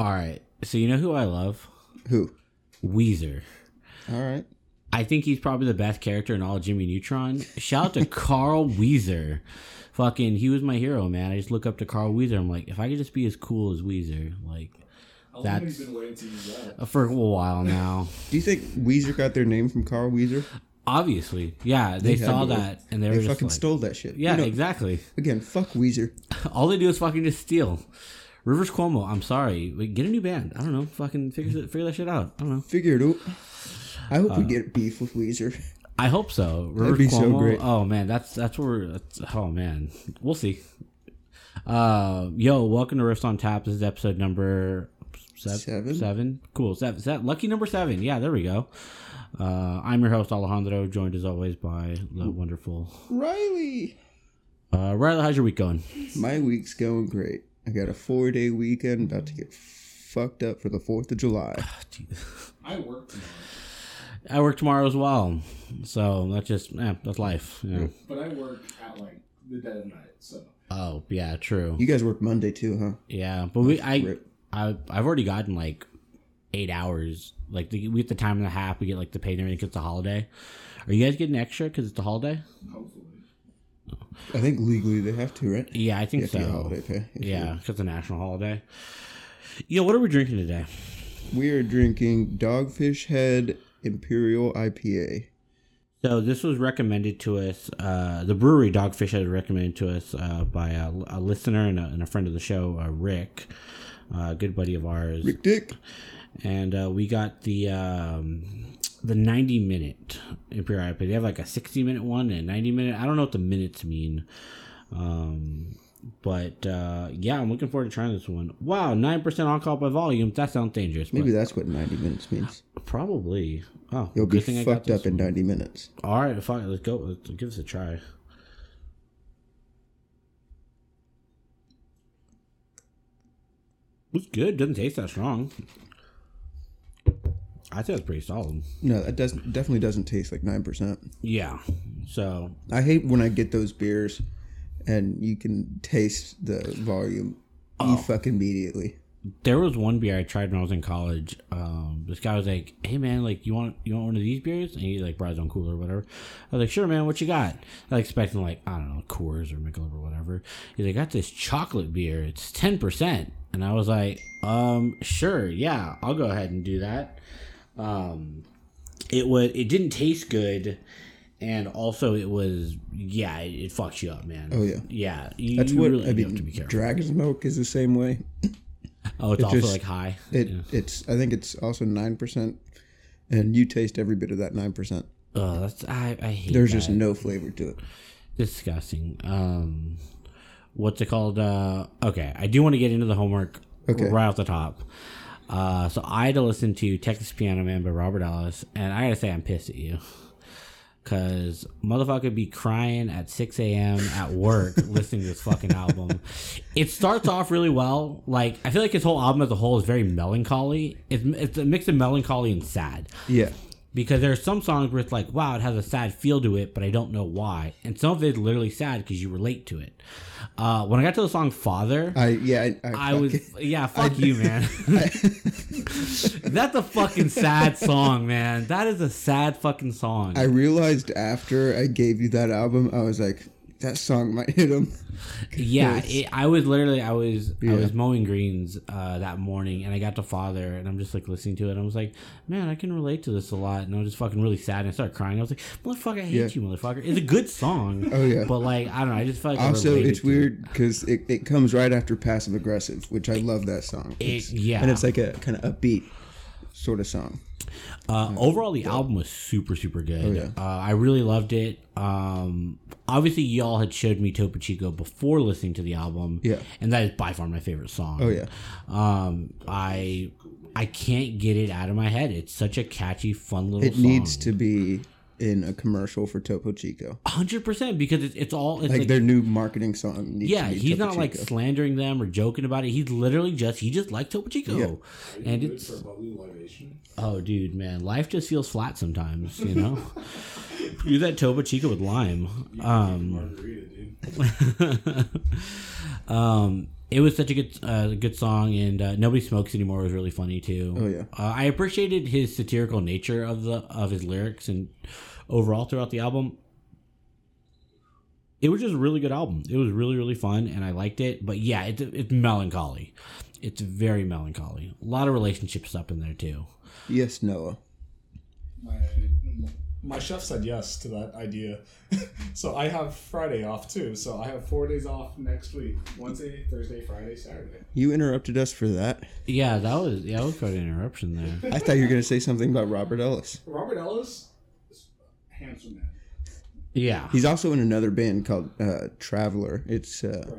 All right. So you know who I love? Who? Weezer. All right. I think he's probably the best character in all of Jimmy Neutron. Shout out to Carl Wheezer. Fucking, he was my hero, man. I just look up to Carl Wheezer. I'm like, if I could just be as cool as Weezer, like, How long That's- been waiting to use that? Uh, for a while now. Do you think Weezer got their name from Carl Wheezer? Obviously, yeah, they, had saw to. that and they, They were just fucking like, stole that shit. yeah, You know, exactly. Again, fuck Weezer. All they do is fucking just steal. Rivers Cuomo, I'm sorry, Like, get a new band. I don't know, fucking figure figure that shit out. I don't know. Figure it out. I hope Uh, we get beef with Weezer. I hope so. Rivers be so Cuomo. great. Oh man, that's that's where. That's, oh man, we'll see. Uh, yo, welcome to Riffs on Tap. This is episode number seven. Seven? Seven. Cool. Seven. Is that lucky number seven? Yeah, there we go. Uh, I'm your host Alejandro, joined as always by the wonderful Riley. uh, Riley. How's your week going? My week's going great. I got a four day weekend, about to get fucked up for the 4th of July. I work tomorrow, I work tomorrow as well, so that's just eh, that's life. Yeah. but I work at like the dead of night. So Oh yeah, true. You guys work Monday too, huh? Yeah, but we I, Rip. I I've already gotten like eight hours. Like the, we get the time and a half. We get like the pay and everything 'cause it's a holiday. Are you guys getting extra because it's a holiday? hopefully, I think legally they have to, right? Yeah, I think You have to get so. holiday pay. Yeah, because it's a national holiday. Yo, what are we drinking today? We are drinking Dogfish Head Imperial IPA. So this was recommended to us. Uh, the brewery Dogfish Head recommended to us uh, by a, a listener and a, and a friend of the show, uh, Rick, uh, a good buddy of ours. Rick Dick. and uh, we got the um, the 90 minute Imperial IPA. They have like a 60 minute one and a 90 minute. I don't know what the minutes mean. Um, but uh, yeah, I'm looking forward to trying this one. Wow, 9% alcohol by volume. That sounds dangerous. Maybe that's what 90 minutes means. probably. Oh, You'll be good thing I got fucked up in 90 minutes. All right, fine. Let's go. Let's give this a try. It's good. Doesn't taste that strong. I think it's pretty solid. No, it doesn't definitely doesn't taste like 9%. Yeah. So I hate when I get those beers and you can taste the volume Oh. e fucking immediately. there was one beer I tried when I was in college. Um, this guy was like, "Hey man, like you want you want one of these beers?" And he like brought his own cooler or whatever. I was like, "Sure, man. What you got?" I was expecting like I don't know Coors or Michelob or whatever. He's like, "I "Got this chocolate beer. It's ten percent." And I was like, "Um, sure, yeah, I'll go ahead and do that." Um, it was it didn't taste good. And also, it was yeah, it, it fucks you up, man. Oh, yeah. yeah. You, That's you what really I mean. to be careful. Dragon's Milk is the same way. oh, it's it also just- like high. It Yeah. it's I think it's also nine percent, and you taste every bit of that nine percent. Oh, that's I, I hate. There's that. just no flavor to it. disgusting. Um, what's it called? Uh, okay, I do want to get into the homework Okay. right off the top. Uh, so I had to listen to Texas Piano Man by Robert Ellis, and I gotta say I'm pissed at you. Cause motherfucker be crying at 6 a.m. at work listening to this fucking album. It starts off really well. Like I feel like his whole album as a whole is very melancholy. It's it's a mix of melancholy and sad Yeah, because there are some songs where it's like, wow, it has a sad feel to it, but I don't know why. And some of it's literally sad because you relate to it. Uh, when I got to the song "Father," I yeah I, I, I was yeah, fuck you, man. That's a fucking sad song, man. That is a sad fucking song. I realized after I gave you that album, I was like, that song might hit him. yeah, it, I was literally I was I was mowing greens uh, that morning, and I got to "Father," and I'm just like listening to it. and I was like, man, I can relate to this a lot, and I was just fucking really sad. And I started crying. I was like, motherfucker, I hate Yeah. you, motherfucker. It's a good song. Oh, yeah. but like I don't know, I just felt like Also, it's weird because it, it comes right after Passive Aggressive, which I love that song. It's- yeah. and it's like a kind of upbeat sort of song. Uh, overall, the album was super, super good. Oh, yeah. uh, I really loved it. Um, obviously, y'all had showed me Topo Chico before listening to the album. Yeah. and that is by far my favorite song. Oh yeah, Um, I I can't get it out of my head. It's such a catchy, fun little. it needs to be in a commercial for Topo Chico. hundred percent because it's, it's all it's Like, like, their new marketing song. Needs yeah, to be he's Topo not like slandering them or joking about it. He's literally just he just likes Topo Chico, Yeah. and it's for a bubbly libation. Oh, dude, man, life just feels flat sometimes, you know. Do that Topo Chico with lime. Um, Margarita, dude. um, it was such a good uh, good song, and uh, nobody smokes anymore was really funny too. Oh, yeah. uh, I appreciated his satirical nature of the of his lyrics and overall throughout the album. It was just a really good album. It was really really fun, and I liked it. But yeah, it's it's melancholy. It's very melancholy. A lot of relationship stuff in there too. Yes, Noah. My my chef said yes to that idea, so I have Friday off too. So I have four days off next week: Wednesday, Thursday, Friday, Saturday. You interrupted us for that. Yeah, that was yeah, that was quite an interruption there. I thought you were gonna say something about Robert Ellis. Robert Ellis, is a handsome man. Yeah, He's also in another band called uh, Traveller. It's uh,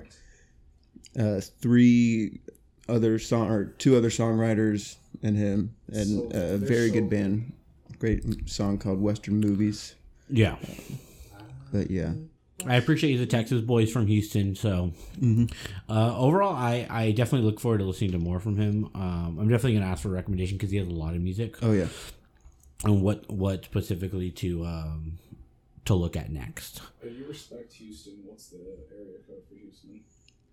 uh, three other song or two other songwriters and him, and So- a very so good band. Great song called Western Movies. yeah. But yeah, I appreciate you, the Texas boys from Houston. So uh, overall, I, I definitely look forward to listening to more from him. Um, I'm definitely gonna ask for a recommendation because he has a lot of music oh yeah, and what what specifically to um, to look at next. If you respect Houston, what's the area code for Houston?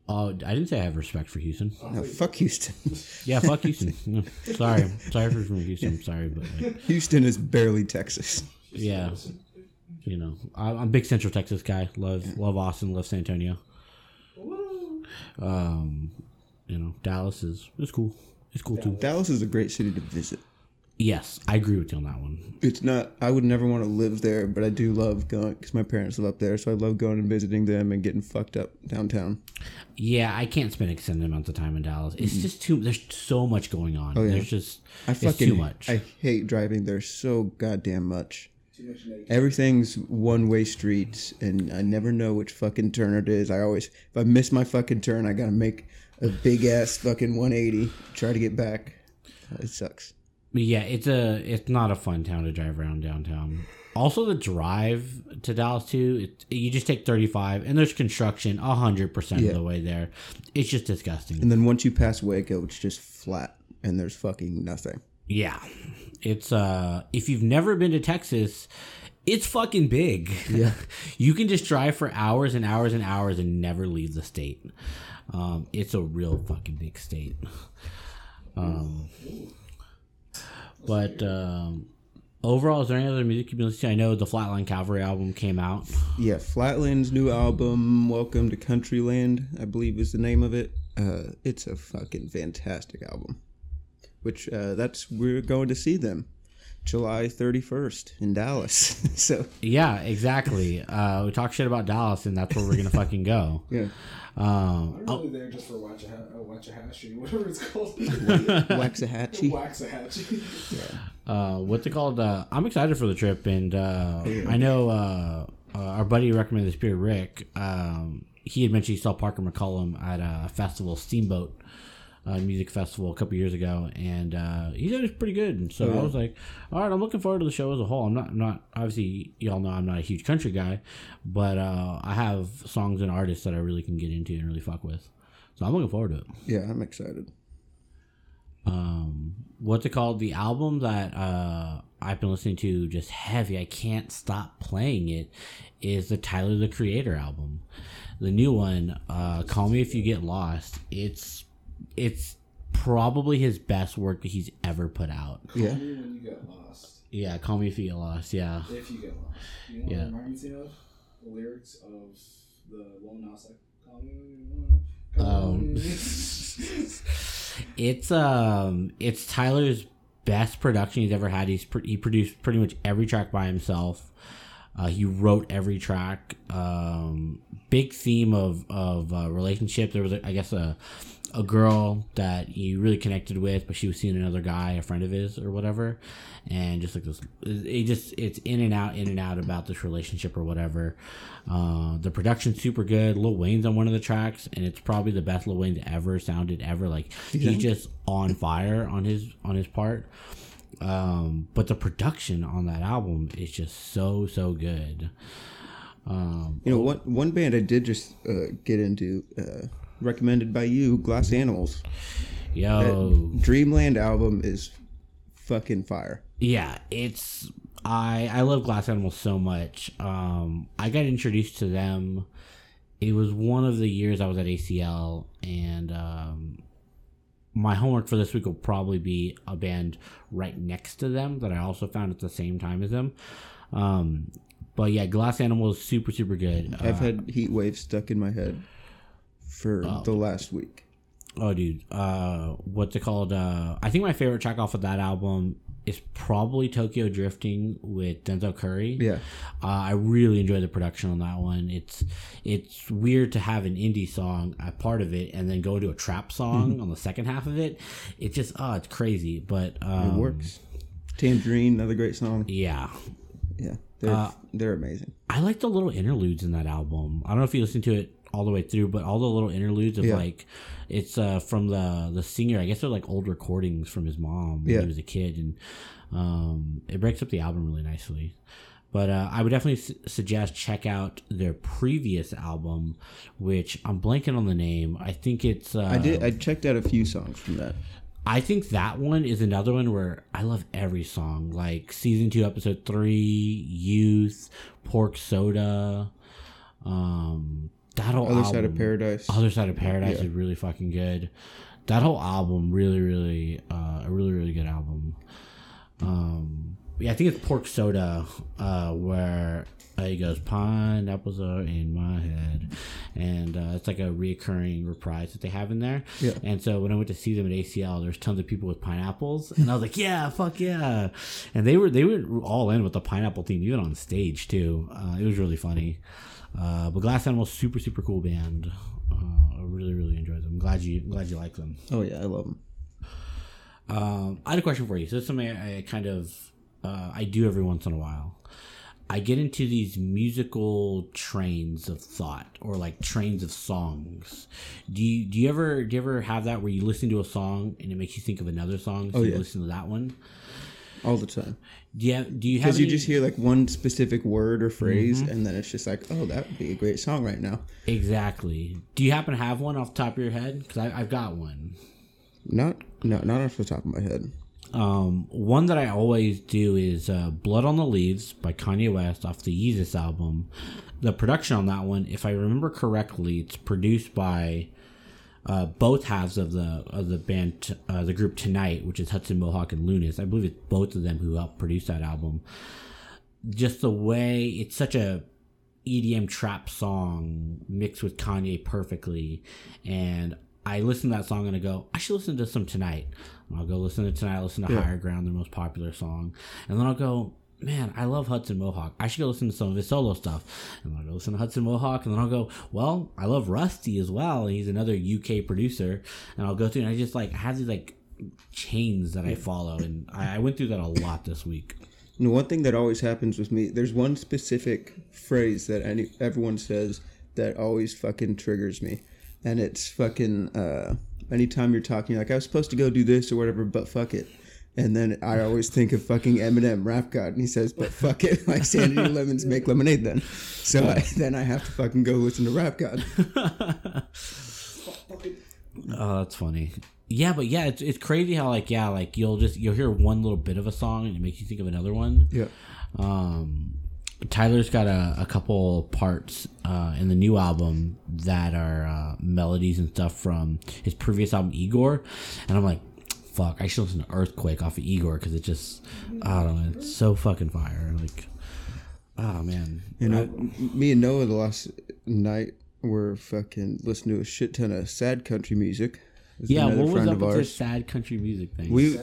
Oh, I didn't say I have respect for Houston. no, fuck Houston. Yeah, fuck Houston. No, sorry, sorry for from Houston. I'm sorry, but like, Houston is barely Texas. yeah, you know, I, I'm a big Central Texas guy. Love love Austin. Love San Antonio. Um, you know, Dallas is is cool. It's cool too. Dallas is a great city to visit. Yes, I agree with you on that one. It's not. I would never want to live there, but I do love going because my parents live up there, so I love going and visiting them and getting fucked up downtown. Yeah, I can't spend extended amounts of time in Dallas. It's just too. There's so much going on. Oh, yeah. There's just. I it's fucking too much. I hate driving there so goddamn much. Too much naked. Everything's one way streets, and I never know which fucking turn it is. I always, if I miss my fucking turn, I gotta make a big ass fucking 180, try to get back. It sucks. Yeah, it's a. It's not a fun town to drive around downtown. Also, the drive to Dallas too. It, you just take 35, and there's construction hundred percent of the way there. It's just disgusting. And then once you pass Waco, it's just flat, and there's fucking nothing. Yeah, it's uh. If you've never been to Texas. It's fucking big. Yeah. you can just drive for hours and hours and hours and never leave the state. Um, it's a real fucking big state. Um, but um, overall, is there any other music you've been listening to? I know the Flatland Cavalry album came out. Yeah, Flatland's new album, Welcome to Countryland, I believe is the name of it. Uh, it's a fucking fantastic album. Which uh, that's we're going to see them July 31st in Dallas. so Yeah, exactly. Uh, we talk shit about Dallas, and that's where we're gonna fucking go. yeah, Um, I'm really there just for Waxahachie, uh, Waxahachie, whatever it's called. Waxahachie. Waxahachie. uh, what's it called? Uh, I'm excited for the trip, and uh, I know uh, uh, our buddy recommended this beer, Rick. Um, he had mentioned he saw Parker McCollum at a festival, Steamboat uh, Music Festival, a couple years ago, and uh, he said it was pretty good. And so yeah. I was like, all right, I'm looking forward to the show as a whole. I'm not, I'm not obviously y'all know I'm not a huge country guy, but uh, I have songs and artists that I really can get into and really fuck with. So I'm looking forward to it Yeah, I'm excited. um what's it called the album that uh i've been listening to just heavy i can't stop playing it is the tyler the creator album the new one uh call me if you get lost it's it's probably his best work that he's ever put out Yeah. Call me when you get lost. yeah call me if you get lost yeah If you get lost. You know Yeah. it reminds me of? The lyrics of the Lil Nas X. Call me when you. Call Um, me. it's um it's Tyler's best production he's ever had. He's pr- he produced pretty much every track by himself. Uh, he wrote every track. Um, big theme of of uh, relationship. There was, a, I guess, a a girl that he really connected with, but she was seeing another guy, a friend of his or whatever, and just like this, it just it's in and out, in and out about this relationship or whatever. Uh, the production's super good. Lil Wayne's on one of the tracks, and it's probably the best Lil Wayne's ever sounded ever. Like he's just on fire on his on his part. Um, but the production on that album is just so so good. Um, You know, one one band I did just uh, get into, uh, recommended by you, Glass Animals. yo, Dreamland album is fucking fire. yeah, it's I I love Glass Animals so much. Um, I got introduced to them it was one of the years I was at ACL, and um, my homework for this week will probably be a band right next to them that I also found at the same time as them. Um, but yeah, Glass Animals super super good. Uh, I've had Heat Wave stuck in my head for the last week. Oh, dude. Uh, what's it called? Uh, I think my favorite track off of that album is probably Tokyo Drifting with Denzel Curry. Yeah. Uh, I really enjoy the production on that one. It's it's weird to have an indie song a part of it and then go to a trap song on the second half of it. It just oh, it's crazy, but um, It works. Tangerine, another great song. Yeah, Yeah, they're Uh, they're amazing. I like the little interludes in that album. I don't know if you listen to it all the way through, but all the little interludes of Yeah. like it's uh from the the singer. I guess they're like old recordings from his mom when Yeah. he was a kid, and um, it breaks up the album really nicely. But uh, I would definitely su- suggest check out their previous album, which I'm blanking on the name. I think it's uh, I did. I checked out a few songs from that. I think that one is another one where I love every song, like season two, episode three, Youth, Pork Soda, um, that whole Other album, Side of Paradise. Other Side of Paradise Yeah. is really fucking good. That whole album, really, really, uh, a really, really good album. Um, yeah, I think it's Pork Soda, uh, where uh, he goes, pineapples are in my head. And uh, it's like a reoccurring reprise that they have in there. Yeah. And so when I went to see them at ACL, there's tons of people with pineapples. And I was like, yeah, fuck yeah. And they were they were all in with the pineapple theme, even on stage, too. Uh, it was really funny. Uh, but Glass Animal, super, super cool band. Uh, I really, really enjoyed them. I'm Glad you glad you like them. Oh yeah, I love them. Um, I had a question for you. So this is something I, I kind of uh, I do every once in a while. I get into these musical trains of thought or like trains of songs. Do you do you ever do you ever have that where you listen to a song and it makes you think of another song? So Oh, you listen to that one. All the time. Do you have, do you have Because you any- just hear like one specific word or phrase, Mm-hmm. and then it's just like, oh, that would be a great song right now. exactly? Do you happen to have one off the top of your head? Because I've got one. Not, no, not off the top of my head. Um, one that I always do is uh, "Blood on the Leaves" by Kanye West off the Yeezus album. The production on that one, if I remember correctly, it's produced by uh, both halves of the of the band, uh, the group TNGHT, which is Hudson Mohawke and Lunice. I believe it's both of them who helped produce that album. Just the way it's such a EDM trap song mixed with Kanye perfectly. And I listen to that song and I go, I should listen to some TNGHT. And I'll go listen to TNGHT, I listen to Yeah. Higher Ground, their most popular song. And then I'll go, man, I love Hudson Mohawke. I should go listen to some of his solo stuff. And I'll go listen to Hudson Mohawke. And then I'll go, well, I love Rustie as well. He's another UK producer. And I'll go through and I just like, have these like chains that I follow. And I, I went through that a lot this week. And one thing that always happens with me, there's one specific phrase that any, everyone says that always fucking triggers me. And it's fucking, uh, anytime you're talking, like, I was supposed to go do this or whatever, but fuck it. And then I always think of fucking Eminem, Rap God, and he says, but fuck it. Like Sandy Lemons make lemonade then. So I, then I have to fucking go listen to Rap God. Oh, that's funny. Yeah, but yeah, it's, it's crazy how like yeah, like you'll just you'll hear one little bit of a song and it makes you think of another one. Yeah. Um, Tyler's got a, a couple parts uh, in the new album that are uh, melodies and stuff from his previous album Igor, and I'm like, fuck, I should listen to Earthquake off of Igor because it just I don't know, it's so fucking fire. Like, oh man, You know, m- me and Noah the last night were fucking listening to a shit ton of sad country music. There's yeah. What was up with ours. this sad country music thing? We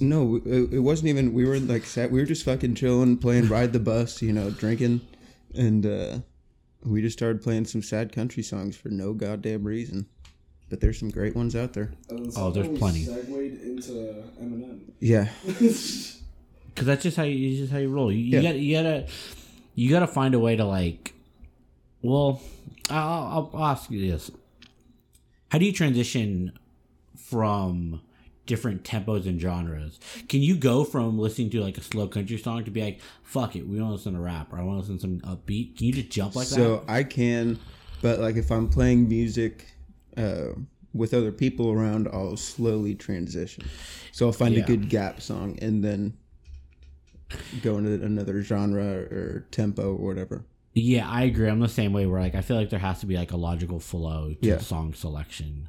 no, it, it wasn't even. We were like sat. We were just fucking chilling, playing ride the bus, you know, drinking, and uh we just started playing some sad country songs for no goddamn reason. But there's some great ones out there. And Oh, there's plenty. Segued into Eminem. Yeah, because that's just how you just how you roll. You, you Yeah. gotta you gotta you gotta find a way to like. Well, I'll, I'll, I'll ask you this: How do you transition from different tempos and genres? Can you go from listening to like a slow country song to be like, "Fuck it, we want to listen to rap," or "I want to listen to some upbeat"? Can you just jump like so that? So I can, but like if I'm playing music uh, with other people around, I'll slowly transition. So I'll find Yeah. a good gap song and then go into another genre or tempo or whatever. Yeah, I agree. I'm the same way. Where like I feel like there has to be like a logical flow to Yeah. song selection.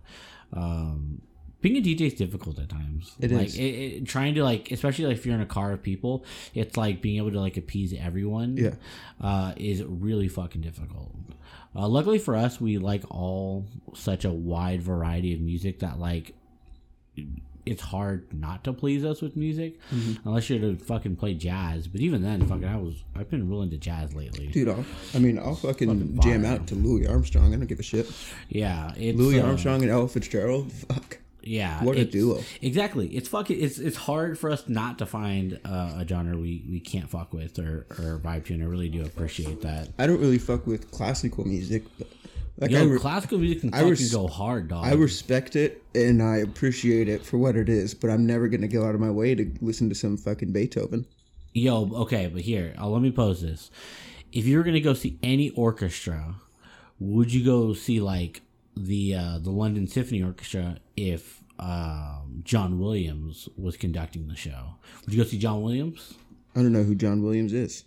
Um, being a DJ is difficult at times. It like, is. It, it, trying to like, especially like if you're in a car of people, it's like being able to like appease everyone. Yeah. uh, is really fucking difficult. Uh, luckily for us, we like all such a wide variety of music that like it's hard not to please us with music Mm-hmm. unless you're to fucking play jazz. But even then, fucking, I was I've been real into jazz lately. Dude, I'll, I mean, I'll fucking, Fucking jam out to Louis Armstrong. I don't give a shit. Yeah, it's Louis uh, Armstrong and Ella Fitzgerald. Fuck. Yeah, What a duo. Exactly. It's fucking. It's it's hard for us not to find uh, a genre we, we can't fuck with or, or vibe to, and I really do appreciate that. I don't really fuck with classical music, but like Yo, I, re- classical music can I fucking res- go hard, dog. I respect it and I appreciate it for what it is, but I'm never gonna go out of my way to listen to some fucking Beethoven. Yo, okay, but here, uh, let me pose this: If you were gonna go see any orchestra, would you go see like the uh, the London Symphony Orchestra if um, John Williams was conducting the show? Would you go see John Williams? I don't know who John Williams is.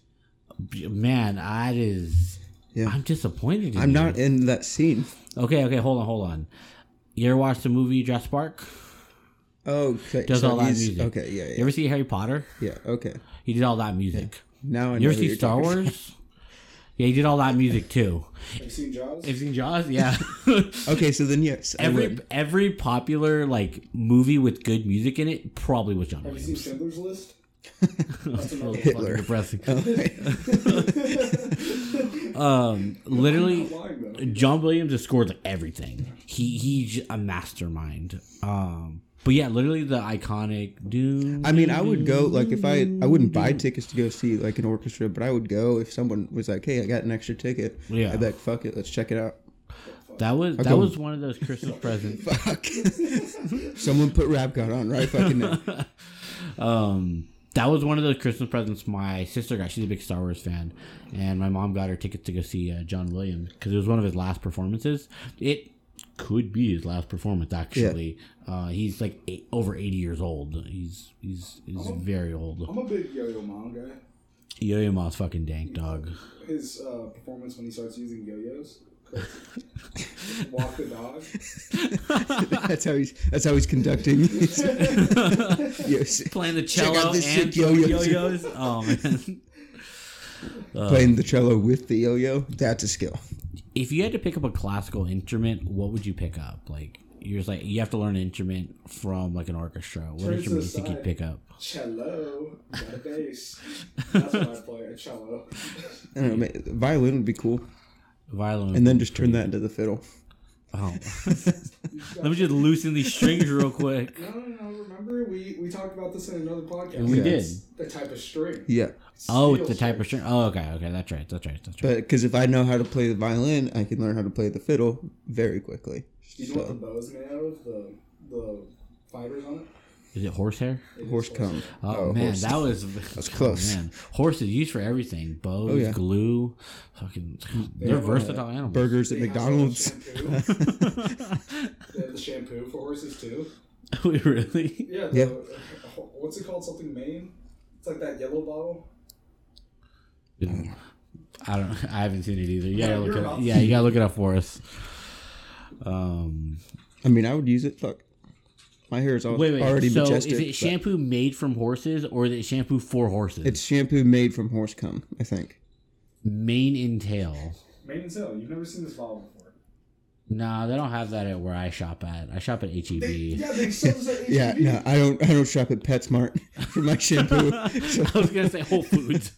Man, that is. Yeah. I'm disappointed. In I'm you. not in that scene. Okay, okay, hold on, hold on. You ever watched the movie Jurassic Park? Okay. Does so all that music? Okay, yeah, You ever see Harry Potter? Yeah, okay. He did all that music. Now I know You ever see Star Wars? yeah, he did all that music too. Have you seen Jaws? Have you seen Jaws? Yeah. Okay, so then yes, every every popular like movie with good music in it probably was John Williams. Have you seen Schindler's List? That's another Hitler. depressing. um, literally, lying. John Williams has scored like everything. He he's a mastermind. Um, but yeah, literally the iconic Doom. I mean, I would go like if I I wouldn't buy tickets to go see like an orchestra, but I would go if someone was like, "Hey, I got an extra ticket." Yeah. I'd be like, "Fuck it, let's check it out." That was that go- was one of those Christmas presents. Fuck. someone put Rap God on right fucking now. Um, that was one of those Christmas presents my sister got. She's a big Star Wars fan, and my mom got her tickets to go see uh, John Williams because it was one of his last performances. It could be his last performance actually. Uh, he's like eight, over eighty years old. He's he's he's very old. I'm a big Yo-Yo Ma guy. Yo-Yo Ma's fucking dank dog. His uh, performance when he starts using yo-yos. Walk the dog. that's how he's that's how he's conducting. yes, Playing the cello this and sick yo-yos. yo-yos. Oh man. playing the cello with the yo-yo. That's a skill. If you had to pick up a classical instrument, what would you pick up? Like you're just like you have to learn an instrument from like an orchestra. What Turn to instrument do you think you'd pick up? Cello. Got a bass. That's what I play. A cello. I don't know. Violin would be cool, Violin. and then just turn that into the fiddle. Oh. Let me just loosen these strings real quick. No, no, no. Remember, we, we talked about this in another podcast. And we Yeah. did. It's the type of string. Yeah, Oh, Steel it's the type of string. string. Oh, okay, okay. That's right. That's right. That's right. but because if I know how to play the violin, I can learn how to play the fiddle very quickly. Do you know what the So, bow is made out of? The the fibers on it. Is it horsehair? It is horse horse- cum. Oh, man, horse. that was That's close. Man, horses used for everything. Bows, Oh, yeah. glue, fucking. They're have, uh, versatile animals. burgers at They McDonald's. they have the shampoo for horses too. Wait, really? Yeah. The, Yeah. What's it called? Something Mane. It's like that yellow bottle. I don't. I haven't seen it either. Yeah, look it. about- Yeah, you gotta look it up for us. Um. I mean, I would use it. Fuck, my hair is al- Wait, wait. already so majestic. is it shampoo made from horses, or is it shampoo for horses? It's shampoo made from horse cum. I think. mane and tail. Mane and Tail. You've never seen this bottle before. Nah, they don't have that at where I shop at. I shop at E HEB. Yeah, they sell this at Yeah, HEB. no, I don't. I don't shop at PetSmart for my shampoo. So, I was gonna say Whole Foods.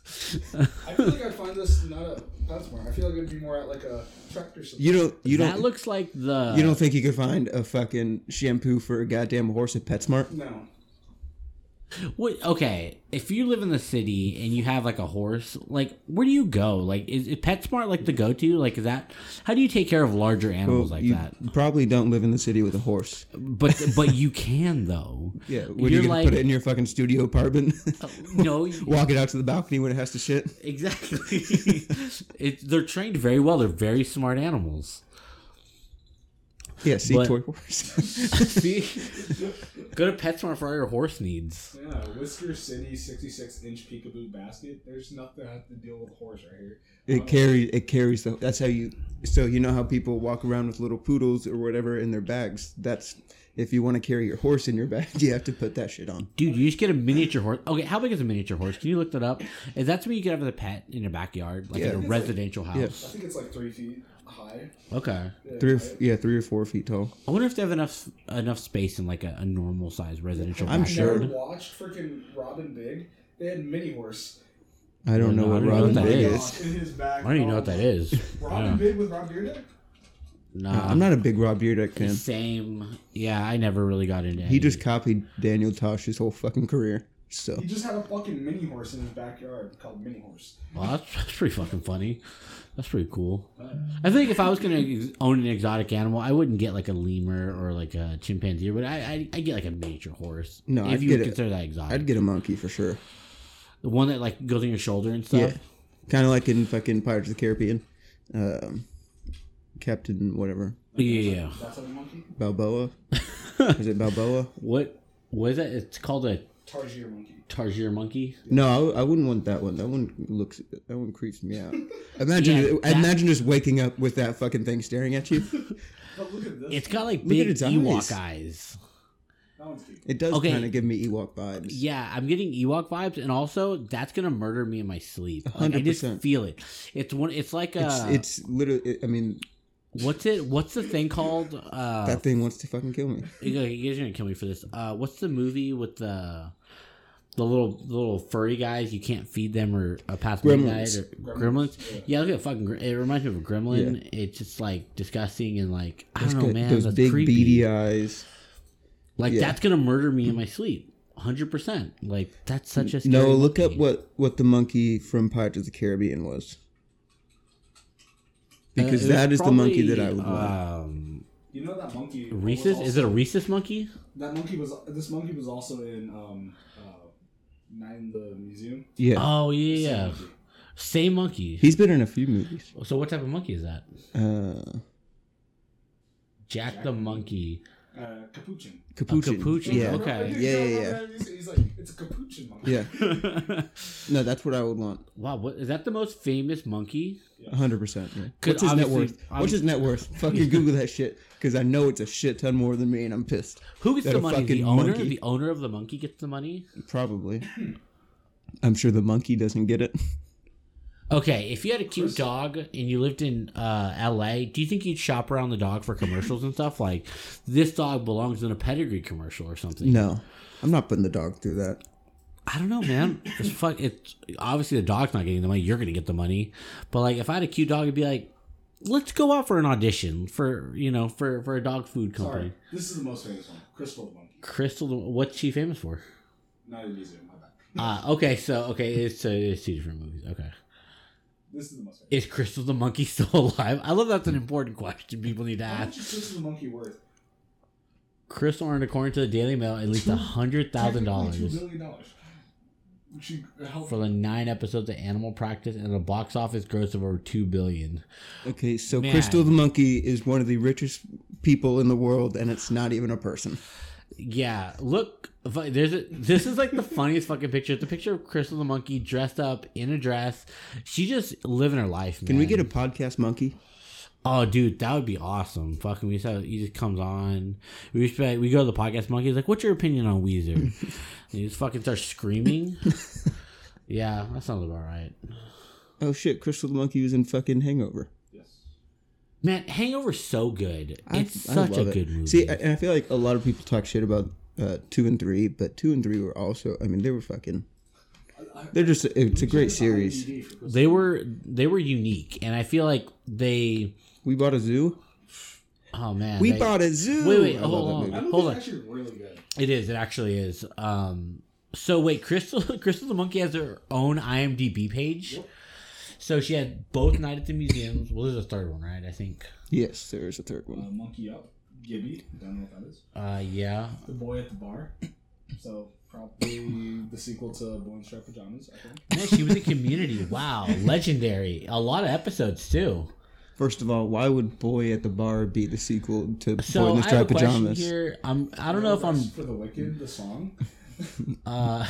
I feel like I'd find this not at PetSmart. I feel like it'd be more at like a tractor supply. you don't. You that don't. That looks like the. you don't think you could find a fucking shampoo for a goddamn horse at PetSmart? No. Wait, okay, if you live in the city and you have like a horse, like where do you go? Like, is, is PetSmart like the go-to? Like, is that how do you take care of larger animals like you that? probably don't live in the city with a horse. But but you can though. Yeah, what are You're you like- put it in your fucking studio apartment? Uh, no, you- Walk it out to the balcony when it has to shit. exactly. it, they're trained very well. They're very smart animals. Yeah, see But- toy horse. See, go to PetSmart for all your horse needs. Yeah, Whisker City 66 inch peekaboo basket. There's nothing I have to deal with a horse right here. it uh, carries. It carries the. That's how you. So you know how people walk around with little poodles or whatever in their bags. That's if you want to carry your horse in your bag, you have to put that shit on. Dude, you just get a miniature horse. Okay, how big is a miniature horse? Can you look that up? Is that something you can have as a pet in your backyard, like Yeah. in a It's residential I house? think it's like three feet high. Okay. Yeah, Three, or, I- yeah, three or four feet tall. I wonder if they have enough enough space in like a, a normal size residential I'm I've sure. backyard. never watched freaking Rob & Big. They had mini horse. I don't know I what don't know Robin what Big is. is. In his bag. I don't even know what that is. Robin Yeah. Big with Rob Dyrdek? Nah, I'm not a big Rob Dyrdek fan. Same. Yeah, I never really got into. It. He any- just copied Daniel Tosh's whole fucking career. So He just had a fucking mini horse in his backyard called Mini Horse. Well, that's, that's pretty fucking funny. That's pretty cool. I think if I was gonna ex- own an exotic animal, I wouldn't get like a lemur or like a chimpanzee, but I I I get like a miniature horse. No, if I'd you get would a- consider that exotic, I'd get a monkey for sure. the one that like goes on your shoulder and stuff. Yeah, kind of like in fucking Pirates of the Caribbean, um, Captain whatever Yeah. yeah. That's a monkey? Balboa. Is it Balboa? What what is that? It's called a Tarsier monkey. tarsier monkey. No, I, I wouldn't want that one. That one looks. That one creeps me out. Imagine, Yeah, that- imagine just waking up with that fucking thing staring at you. But look at this. It's got like big its Ewok eyes. eyes. that one's cute. It does Okay. kind of give me Ewok vibes. Yeah, I'm getting Ewok vibes, and also that's gonna murder me in my sleep. Like, I just 100%. feel it. It's one. It's like It's uh, it's literally. I mean, what's it? What's the thing called? Uh, that thing wants to fucking kill me. You guys are gonna kill me for this. Uh, what's the movie with the the little the little furry guys? You can't feed them or uh, past midnight Gremlins. or Gremlins, gremlins. Yeah, look at fucking. It reminds me of a gremlin. It's just like disgusting and like I Those don't know, good- man. Those that's big creepy. beady eyes. Like yeah. that's gonna murder me in my sleep. Hundred percent. Like that's such a No, look up what what the monkey from Pirates of the Caribbean was. Uh, Because it was that is the monkey that I probably, would want. Um, You know that monkey? was Rhesus? Is it a rhesus monkey? That monkey was. This monkey was also in um, uh, Night in the Museum. yeah, Oh yeah, Same yeah. monkey. Same monkey. he's been in a few movies. So what type of monkey is that? Uh, Jack, Jack the the monkey. Uh, Capuchin. Capuchin. capuchin, Yeah, okay. Yeah, yeah, yeah. He's, he's like, it's a capuchin monkey. yeah. No, that's what I would want. wow, what is that? The most famous monkey? hundred percent. Yeah. 'Cause What's his net obviously- worth? What's his net worth? Fucking Google that shit because I know it's a shit ton more than me, and I'm pissed. Who gets the money? The fucking owner. monkey. The owner of the monkey gets the money. Probably. I'm sure the monkey doesn't get it. Okay, if you had a cute dog and you lived in uh, L.A., do you think you'd shop around the dog for commercials and stuff like this dog belongs in a pedigree commercial or something? No, I'm not putting the dog through that. I don't know, man. It's fuck. It's obviously the dog's not getting the money. You're gonna get the money, but like if I had a cute dog, it'd be like, let's go out for an audition for you know for for a dog food company. Sorry, this is the most famous one. Crystal the monkey. Crystal, the, what's she famous for? Not in the Museum. My bad. Ah, okay, so okay, it's uh, it's two different movies. Okay, This is the most famous. is Crystal the monkey still alive? I love that's an important question people need to How much ask. is Crystal the monkey worth? Crystal earned, according to the Daily Mail, at least a hundred thousand Technically dollars billion dollars. She helped. for the nine episodes of Animal Practice and a box office gross of over two billion. Okay, so Man. Crystal the monkey is one of the richest people in the world, and it's not even a person. Yeah, look, there's a, this is like the funniest fucking picture. It's a picture of Crystal the monkey dressed up in a dress. She just living her life. Can we get a podcast monkey? Oh, dude, that would be awesome. Fucking, we said he just comes on. We just we go to the podcast monkey. He's like, "What's your opinion on Weezer?" and he just fucking starts screaming. yeah, that sounds about right. Oh shit, Crystal the monkey was in fucking Hangover. Yes. Man, Hangover's so good. I- It's I such a it. good movie. See, I- and I feel like a lot of people talk shit about uh, two and three, but two and three were also. I mean, they were fucking. They're just. It's a great series. IMDb for Crystal. they were they were unique, and I feel like they. We bought a zoo. Oh man, We they- bought a zoo. Wait, wait, hold on. movie. That movie's Hold on. actually really good. It is. It actually is. Um. So wait, Crystal Crystal the monkey has her own IMDb page. Yep. So she had both Night at the Museums. Well, there's a third one, right? I think. Yes, there is a third Uh, one. Monkey Up, Gibby, don't know what that is. Uh, yeah. The Boy at the Bar. So probably the sequel to Boy in Striped Pajamas. I think. Man, she was in Community. Wow, legendary. A lot of episodes too. First of all, why would Boy at the Bar be the sequel to Boy So in the I have a Striped question Pajamas? here. I'm, I don't know if I'm for the Wicked, the song. uh,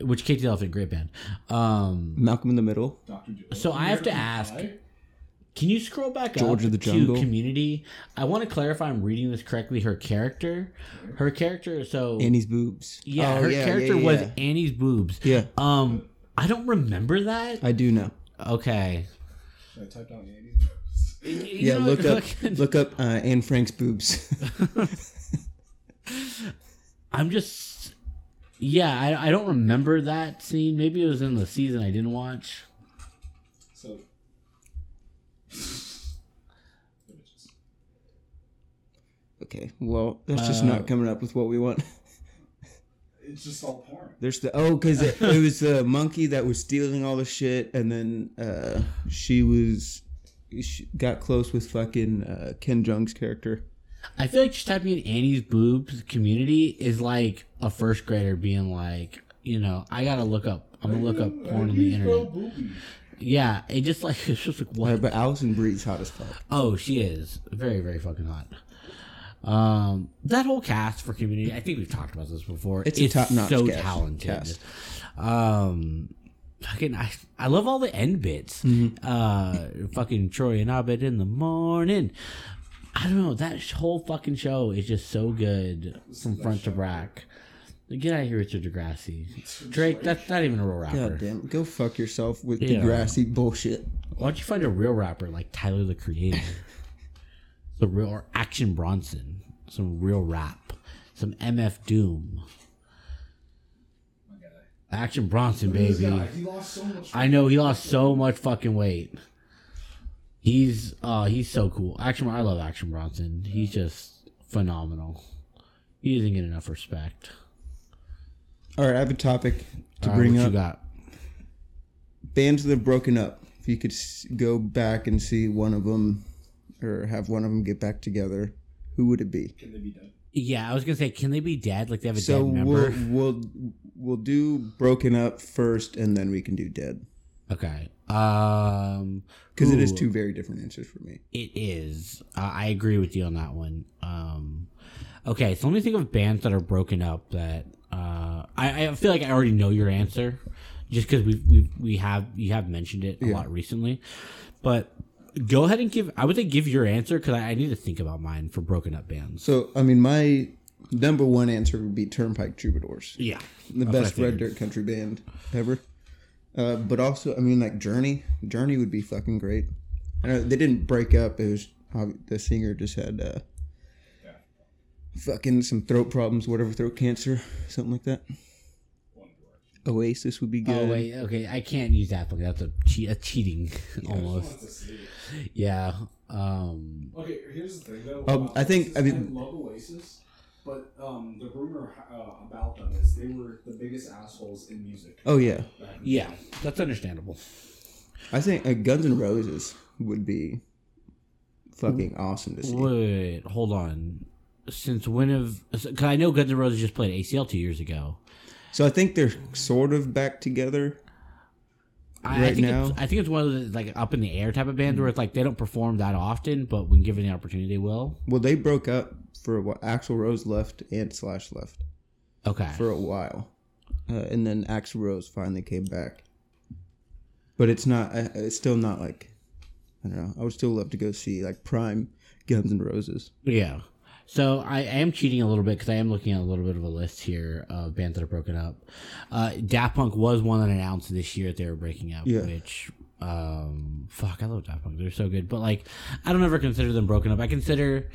which Kate the Elephant, great band. Um, Malcolm in the Middle. Dr. Joe. So I have to ask- Can you scroll back George up of the to Jungle? Community? I want to clarify. I'm reading this correctly. Her character, her character. So Annie's boobs. yeah, Oh, her yeah, character yeah, was. Annie's boobs. Yeah, Um, I don't remember that. I do know. Okay. Should I type down Annie's? You Yeah, know, look up fucking- look up uh, Anne Frank's boobs. I'm just. Yeah, I, I don't remember that scene. Maybe it was in the season I didn't watch. So. okay, well that's just Uh, not coming up with what we want. It's just all porn. There's the oh, because it, it was the monkey that was stealing all the shit, and then uh, she was she got close with fucking uh, Ken Jeong's character. I feel like just typing in Annie's boobs community is like a first grader being like, you know, I gotta look up. I'm gonna look up porn on the internet. Yeah, it just like it's just like what? but Alison Brie's hot as fuck. Oh, she is very very fucking hot. Um, that whole cast for Community, I think we've talked about this before. It's a top-notch so cast- talented. cast. Um, fucking, I, I love all the end bits. Mm-hmm. Uh, fucking Troy and Abed in the morning. I don't know. That whole fucking show is just so good from front to back. Get out of here, Richard Degrassi. Drake, that's not even a real rapper. God damn, go fuck yourself with Yeah. the grassy bullshit. Why don't you find a real rapper like Tyler the Creator? the real or Action Bronson. Some real rap. Some MF Doom. Action Bronson, baby. he lost so much. I know he lost so much fucking weight. He's uh he's so cool. Action I love Action Bronson. He's just phenomenal. He doesn't get enough respect. All right, I have a topic to All right, bring what up. you got? Bands that have broken up. If you could go back and see one of them, or have one of them get back together, who would it be? Can they be done? Yeah, I was gonna say, can they be dead? Like they have a So dead member? we'll we'll we'll do broken up first, and then we can do dead Okay. Um, because it is two very different answers for me. It is. Uh, I agree with you on that one. Um, okay, so let me think of bands that are broken up. That uh, I, I feel like I already know your answer, just because we we we have you have mentioned it a Yeah. lot recently. But go ahead and give. I would say give your answer because I, I need to think about mine for broken up bands. So I mean, my number one answer would be Turnpike Troubadours, Yeah, the best red dirt country band ever. Uh, but also, I mean, like Journey, Journey would be fucking great. I know they didn't break up. It was the singer just had uh, fucking some throat problems, whatever throat cancer, something like that. Oasis would be good. Oh wait, okay, I can't use that because that's a, che- a cheating almost. to see it. Yeah. Um. Okay, here's the thing though. Um, I think- I mean- love Oasis, but um, the rumor uh, about them is they were the biggest assholes in music. Oh yeah, back in the Yeah, that's understandable. I think uh, Guns N' Roses would be fucking awesome to see. Wait, hold on. Since when have? Because I know Guns N' Roses just played ACL two years ago. So I think they're sort of back together. I, I Right think now? it's, I think it's one of the like up in the air type of bands where it's like they don't perform that often, but when given the opportunity, they will. Well, they broke up for what Axl Rose left and Slash left Okay. for a while, uh, and then Axl Rose finally came back. But it's not. It's still not like. I don't know. I would still love to go see like Prime Guns N' Roses. Yeah. So I, I am cheating a little bit because I am looking at a little bit of a list here of bands that are broken up. Uh, Daft Punk was one that announced this year that they were breaking up, Yeah. which um, fuck, I love Daft Punk. They're so good, but like I don't ever consider them broken up. I consider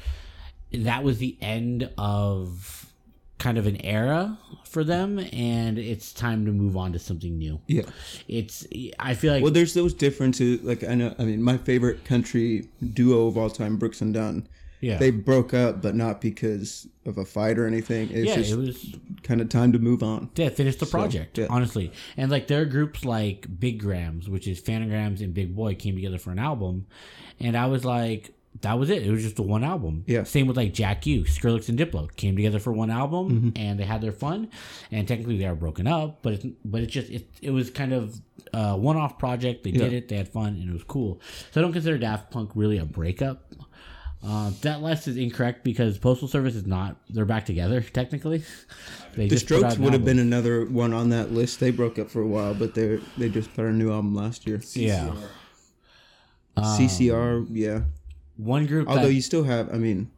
that was the end of kind of an era for them, and it's time to move on to something new. Yeah. It's I feel like Well, there's those differences. Like I know. I mean, my favorite country duo of all time, Brooks and Dunn. yeah, They broke up, but not because of a fight or anything. It's yeah, just it was kind of time to move on. Yeah, finish the project, yeah. honestly. And like there are groups like Big Grams, which is Phantograms and Big Boi came together for an album. And I was like, that was it. It was just a one album. Yeah. Same with like Jack Ü, Skrillex and Diplo came together for one album and they had their fun. And technically they are broken up, but it's but it's just it, it was kind of a one off project. They did it, they had fun, and it was cool. So I don't consider Daft Punk really a breakup. Uh, that list is incorrect because Postal Service is not. They're back together technically. They The Strokes would have been another one on that list. They broke up for a while, but they they just put out a new album last year. Yeah. Um, CCR, yeah. One group. Although that, you still have, I mean,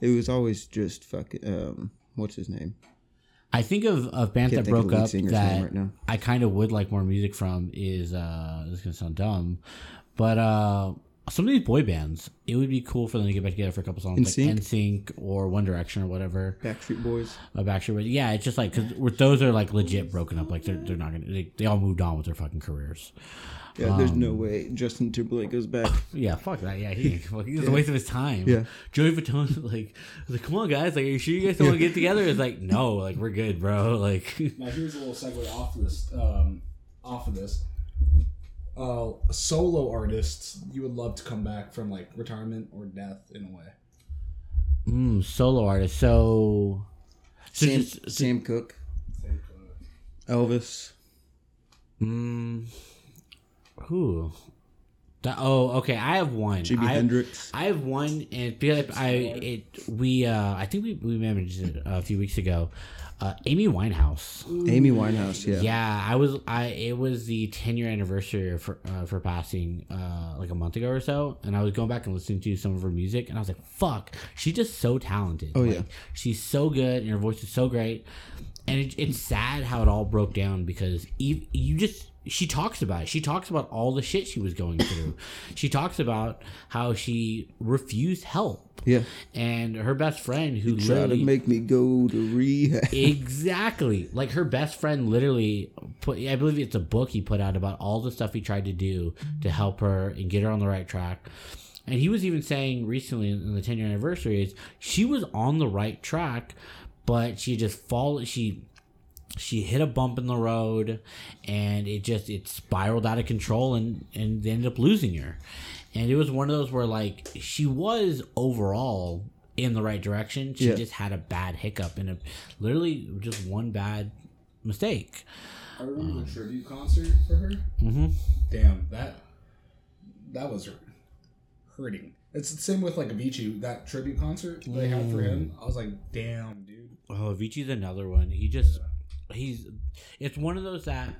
it was always just fucking. Um, what's his name? I think of of Can't that broke up that right. I kind of would like more music from is uh this is gonna sound dumb, but uh some of these boy bands it would be cool for them to get back together for a couple songs NSYNC? like NSYNC or One Direction or whatever. Backstreet Boys. A Backstreet Boys. Yeah, it's just like because those are like legit broken up. Like they're they're not gonna they, they all moved on with their fucking careers. Yeah, there's Um, no way Justin Timberlake goes back. Yeah, fuck that. Yeah, he well, he was a waste of his time. Yeah. Joey Fatone like was like, come on guys, like, are you sure you guys don't want to get together? It's like, no, like we're good, bro. Like, Now here's a little segue off this. Um, off of this, uh, solo artists you would love to come back from like retirement or death in a way. mm, solo artist. So, so Sam, just- Sam Cooke, Elvis. Mm, who? That, oh, okay. I have one. Jimi I, Hendrix. I have one, and because I it we uh I think we we mentioned it a few weeks ago. Uh, Amy Winehouse. Amy Winehouse, yeah. Yeah, I was I it was the 10 year anniversary for uh, for passing uh like a month ago or so and I was going back and listening to some of her music and I was like fuck she's just so talented. Oh, Like, yeah. She's so good and her voice is so great. And it, it's sad how it all broke down because you, you just she talks about it. She talks about all the shit she was going through. she talks about how she refused help. Yeah. And her best friend who Try to make me go to rehab. exactly like her best friend literally put i believe it's a book he put out about all the stuff he tried to do to mm-hmm. help her and get her on the right track and he was even saying recently in the 10 year anniversary is she was on the right track but she just fall she she hit a bump in the road and it just it spiraled out of control and and they ended up losing her and it was one of those where like she was overall in the right direction she Yeah. just had a bad hiccup and a, literally just one bad mistake I remember the tribute concert for her. hmm Damn that that was hurting. It's the same with like Avicii. That tribute concert they had for him. I was like, damn, dude. Oh avicii's another one. He just he's it's one of those that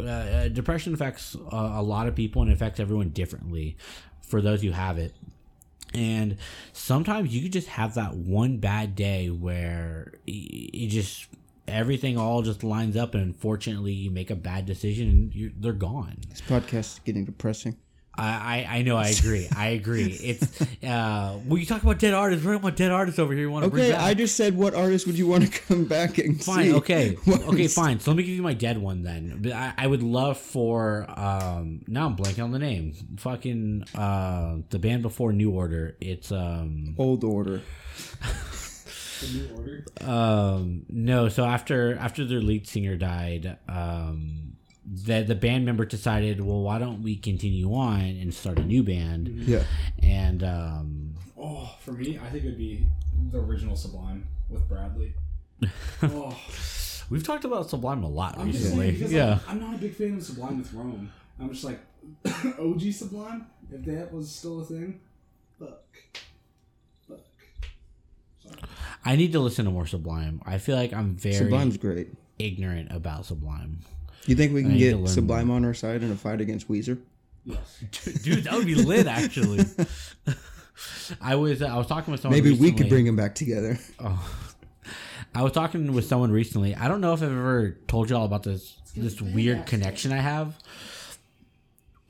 uh, uh, depression affects uh, a lot of people and affects everyone differently for those who have it. And sometimes you could just have that one bad day where you just everything all just lines up and unfortunately you make a bad decision and you're, they're gone. This podcast is getting depressing. I, I I know I agree I agree it's uh when you talk about dead artists we're talking about dead artists over here you want to Okay, back I just said what artist would you want to come back and Fine. see? Okay. What Okay. Fine. So let me give you my dead one then. I, I would love for um. Now I'm blanking on the name. Fucking uh. The band before New Order. It's um. Old Order. The new order. Um. No. So after after their lead singer died, um. The the band member decided, well, why don't we continue on and start a new band? Yeah. And um. Oh, for me, I think it would be the original Sublime with Bradley. oh, We've talked about Sublime a lot I'm recently. saying Yeah. I'm, I'm not a big fan of Sublime with Rome. I'm just like OG Sublime. If that was still a thing, fuck, fuck. I need to listen to more Sublime. I feel like I'm very Sublime's great. ignorant about Sublime. You think we can get learn Sublime on our side in a fight against Weezer? Yes. Dude, that would be lit. Actually, I was I was talking with someone. Maybe we could bring them back together. Oh. I was talking with someone recently. I don't know if I've ever told you all about this this weird connection I have.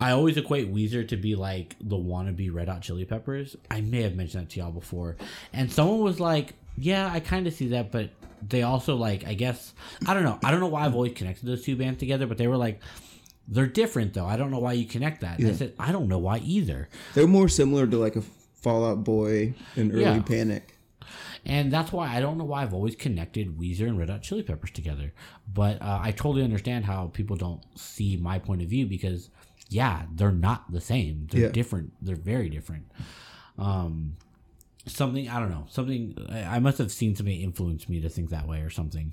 I always equate Weezer to be like the wannabe Red Hot Chili Peppers. I may have mentioned that to y'all before, and someone was like, "Yeah, I kind of see that," but they also like, I guess, I don't know. I don't know why I've always connected those two bands together, but they were like, they're different though. I don't know why you connect that. And I said, I don't know why either. They're more similar to like a Fallout Boy and early Yeah. Panic. And that's why I don't know why I've always connected Weezer and Red Hot Chili Peppers together. But uh, I totally understand how people don't see my point of view because, yeah, they're not the same. They're Yeah. different. They're very different. Um, something I don't know. Something I must have seen something influence me to think that way or something.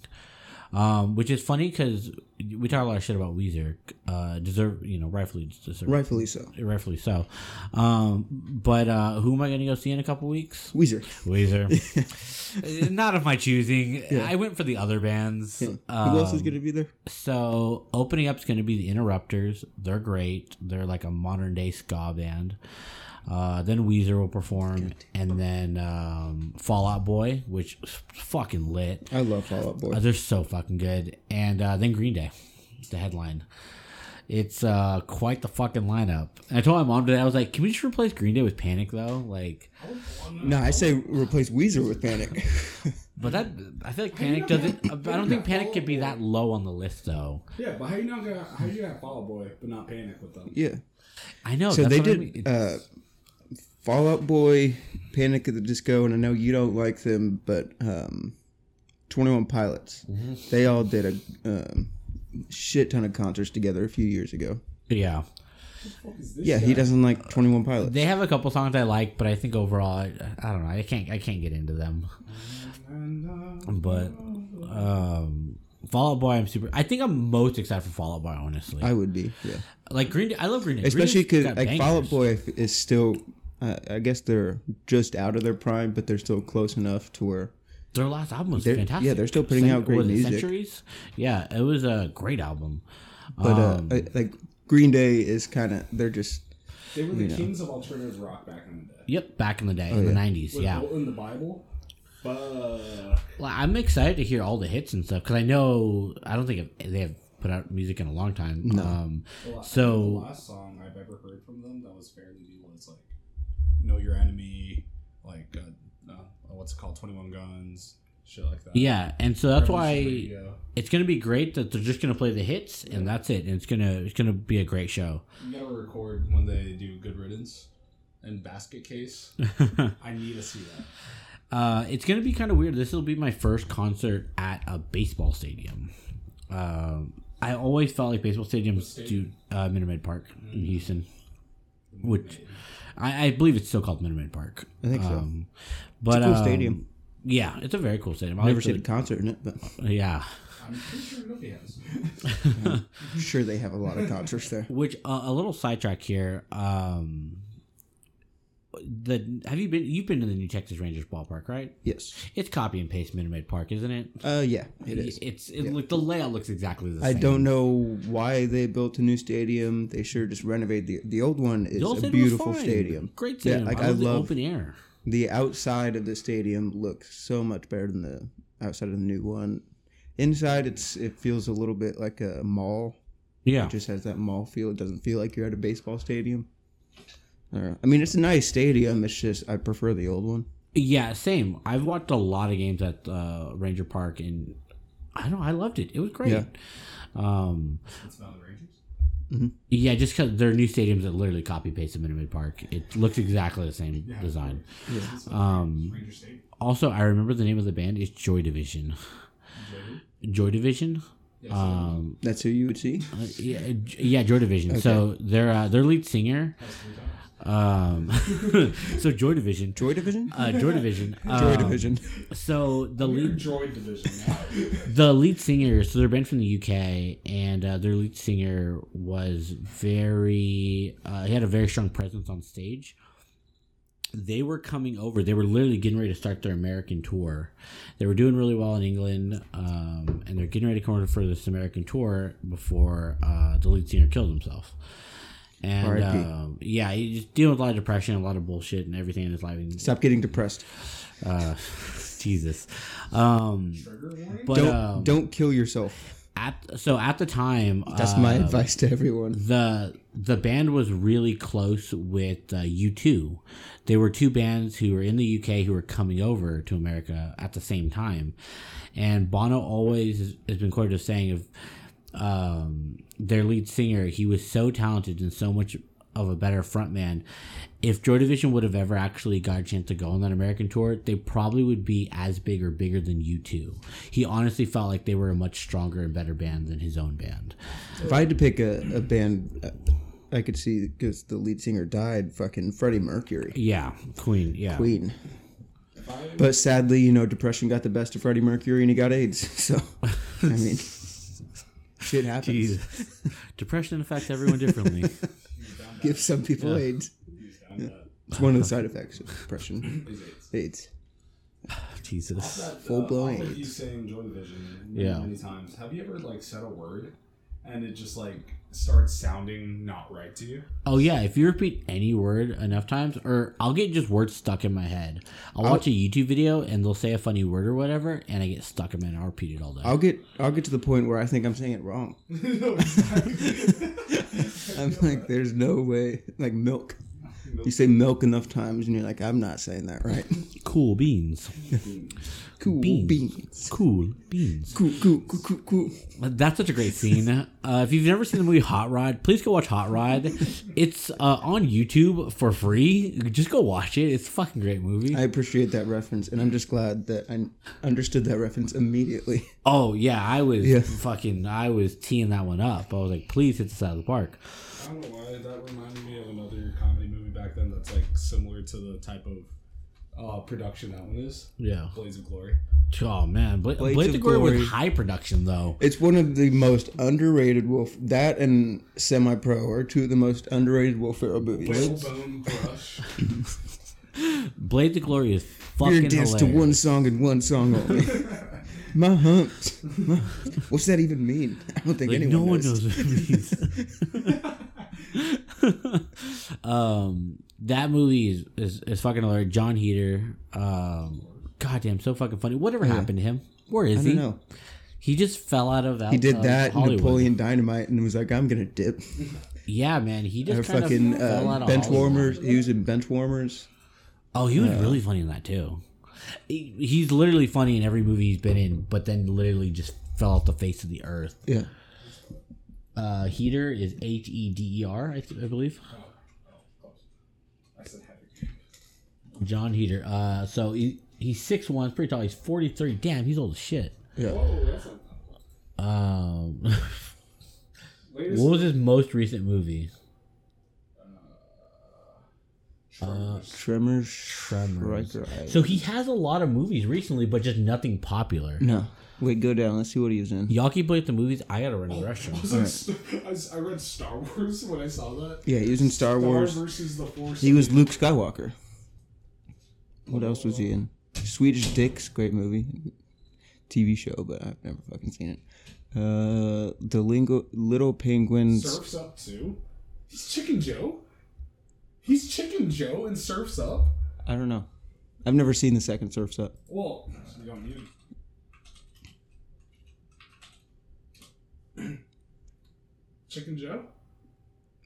Um, which is funny because we talk a lot of shit about Weezer. Uh, deserve you know rightfully deserve Rightfully so. rightfully so. Um, but uh, who am I going to go see in a couple weeks? Weezer. Weezer. Not of my choosing. I went for the other bands. Who else is Um, going to be there? So opening up is going to be the Interrupters. They're great. They're like a modern day ska band. Uh, then Weezer will perform, and then um, Fallout Boy, which is fucking lit. I love Fallout Boy. Uh, they're so fucking good. And uh, then Green Day, the headline. It's uh, quite the fucking lineup. And I told my mom today, I was like, "Can we just replace Green Day with Panic, though?" Like, no, I say replace Weezer with Panic. but that I feel like Panic doesn't. I don't think Panic could be that low on the list, though. Yeah, but how you not gonna how you gonna have Fall Boy but not Panic with them? yeah. I know. So that's they what I did mean. uh, Fall Out Boy, Panic at the Disco, and I know you don't like them, but um, Twenty One Pilots. Mm-hmm. They all did a um, shit ton of concerts together a few years ago. yeah. What is this Yeah, he doesn't like Twenty One Pilots. They have a couple songs I like, but I think overall, I, I don't know. I can't. I can't get into them. But um, Fallout Boy, I'm super. I think I'm most excited for Fallout Boy. Honestly, I would be, yeah. like Green. Day, I love Green Day, Especially because like Fall Out. Boy is still. Uh, I guess they're just out of their prime, but they're still close enough to where Their last album was fantastic. yeah, they're still putting out great was music. Centuries. Yeah, it was a great album. But uh, Um, I- like Green Day is kind of they're just They were the kings of alternative rock back in the day. Yep, back in the day, in the '90s. Yeah, in the Bible. But well, I'm excited to hear all the hits and stuff because I know I don't think they have put out music in a long time. No. Um, the la- So- the last song I've ever heard from them that was fairly new was like "Know Your Enemy," like uh, uh, what's it called, Twenty One Guns, shit like that. yeah, and so that's why Radio. it's gonna be great that they're just gonna play the hits and that's it. And it's gonna it's gonna be a great show. You gotta record when they do Good Riddance and Basket Case. I need to see that. Uh, it's gonna be kind of weird. This will be my first concert at a baseball stadium. Um, I always felt like baseball stadiums do uh, Minute Maid Park in Houston, which I, I believe it's still called Minute Maid Park. I think so. Um, but cool um, stadium. Yeah, it's a very cool stadium. I've never like seen a concert in it, but Yeah, I'm pretty sure nobody has. I'm sure they have a lot of concerts there. which uh, a little sidetrack here. Um, the have you been? You've been to the New Texas Rangers ballpark, right? Yes. It's copy and paste Minute Maid Park, isn't it? Uh, yeah, it is. It's it, look the layout looks exactly the same. I don't know why they built a new stadium. They sure just renovated the the old one. Is old a beautiful stadium. Great Yeah, stadium. like I, I love the love open air. the outside of the stadium looks so much better than the outside of the new one. Inside, it's it feels a little bit like a mall. Yeah, It just has that mall feel. It doesn't feel like you're at a baseball stadium. I mean, it's a nice stadium. It's just I prefer the old one. yeah, same. I've watched a lot of games at uh, Ranger Park, and I don't. know, I loved it. It was great. Yeah. Um, It's about the Rangers. yeah, just because they're new stadiums that literally copy paste the Minute Maid Park. It looks exactly the same design. It's about Um, Ranger State. also, I remember the name of the band is Joy Division. Joy Division. Yes, Um, That's who you would see. uh, yeah, yeah, Joy Division. So their uh, their lead singer. That's three times. Um, so Joy Division. Joy Division. Uh, Joy Division. Joy um, Division. So the We're lead Droid Division the lead singer so they're band from the uk and uh, their lead singer was very uh, he had a very strong presence on stage they were coming over they were literally getting ready to start their american tour they were doing really well in england um, and they're getting ready to come over for this american tour before uh, the lead singer killed himself and um, yeah he's just dealing with a lot of depression a lot of bullshit and everything in his life Stop getting depressed. uh, jesus um, but don't um, don't kill yourself. at so at the time That's my uh, advice to everyone. the the band was really close with uh, U2. They were two bands who were in the UK who were coming over to America at the same time. And Bono always has- has been quoted as saying of um, their lead singer, he was so talented and so much of a better frontman. If Joy Division would have ever actually got a chance to go on that American tour, they probably would be as big or bigger than U2. He honestly felt like they were a much stronger and better band than his own band. If I had to pick a, a band, uh, I could see because the lead singer died. Fucking Freddie Mercury, Yeah, Queen. Yeah, Queen. But sadly, you know, depression got the best of Freddie Mercury and he got AIDS. So, I mean, shit happens. Jesus. Depression affects everyone differently. Give some people Yeah. AIDS. he's down that. It's one of the side effects of depression. Is AIDS. AIDS. Jesus. That, uh, Full-blown off of AIDS. you saying Joy Division many, Yeah. many times. Have you ever like said a word and it just like starts sounding not right to you? Oh yeah, if you repeat any word enough times, or I'll get just words stuck in my head. I'll watch a YouTube video and they'll say a funny word or whatever, and I get stuck in it. and I'll repeat it all day. I'll get I'll get to the point where I think I'm saying it wrong. no, exactly. I'm like, there's no way. Like milk. You say milk enough times and you're like, I'm not saying that right. cool beans. Cool Beans. beans. Cool beans. Cool, cool, cool, cool, cool. That's such a great scene. Uh, if you've never seen the movie Hot Rod, please go watch Hot Rod. It's uh, on YouTube for free. Just go watch it. It's a fucking great movie. I appreciate that reference, and I'm just glad that I understood that reference immediately. oh yeah, I was Yeah. fucking. I was teeing that one up. I was like, please hit this out of the park. I don't know why that reminded me of another comedy movie back then that's like similar to the type of uh, production that one is. Yeah. Blades of Glory. Oh man, Bla- Blades Blades of of Glory with high production though. It's one of the most underrated Wolf. That and Semi Pro are two of the most underrated Will Ferrell movies. Whalebone Brush. Blades of Glory is fucking gonna dance hilarious. to one song and one song only. My humps. My- what's that even mean? I don't think Like, anyone no one knows. knows what it means. um, that movie is, is, is fucking hilarious. Jon Heder, um, goddamn, so fucking funny. Whatever happened to him? Where is I he? don't know. He just fell out of. That. He did uh, that. Napoleon Dynamite and was like, I'm gonna dip. Yeah, man, he just kind fucking of fell out uh, of bench warmers. He was in bench warmers. Oh, he was really funny in that too. He, he's literally funny in every movie he's been in, but then literally just fell off the face of the earth. Yeah. Uh, Heder is H E D E R, I, th- I believe. I said heavy. Jon Heder. Uh, so he, he's six one, pretty tall. He's forty three. Damn, he's old as shit. Yeah. Whoa, that's a Um, what was his most recent movie? Tremors. Tremors. Shrieker Island. So he has a lot of movies recently, but just nothing popular. No. Wait, go down. Let's see what he was in. Y'all keep playing the movies. I gotta run to the restroom. Was it St- I s- I read Star Wars when I saw that. Yeah, he was in Star Star Wars. versus the Force. He was Luke Skywalker. What else was he in? Swedish Dicks, great movie, TV show, but I've never fucking seen it. Uh, the Lingo, Little Penguins. Surfs Up too. He's Chicken Joe. He's Chicken Joe and Surfs Up. I don't know. I've never seen the second Surfs Up. Well, you don't need. Chicken Joe.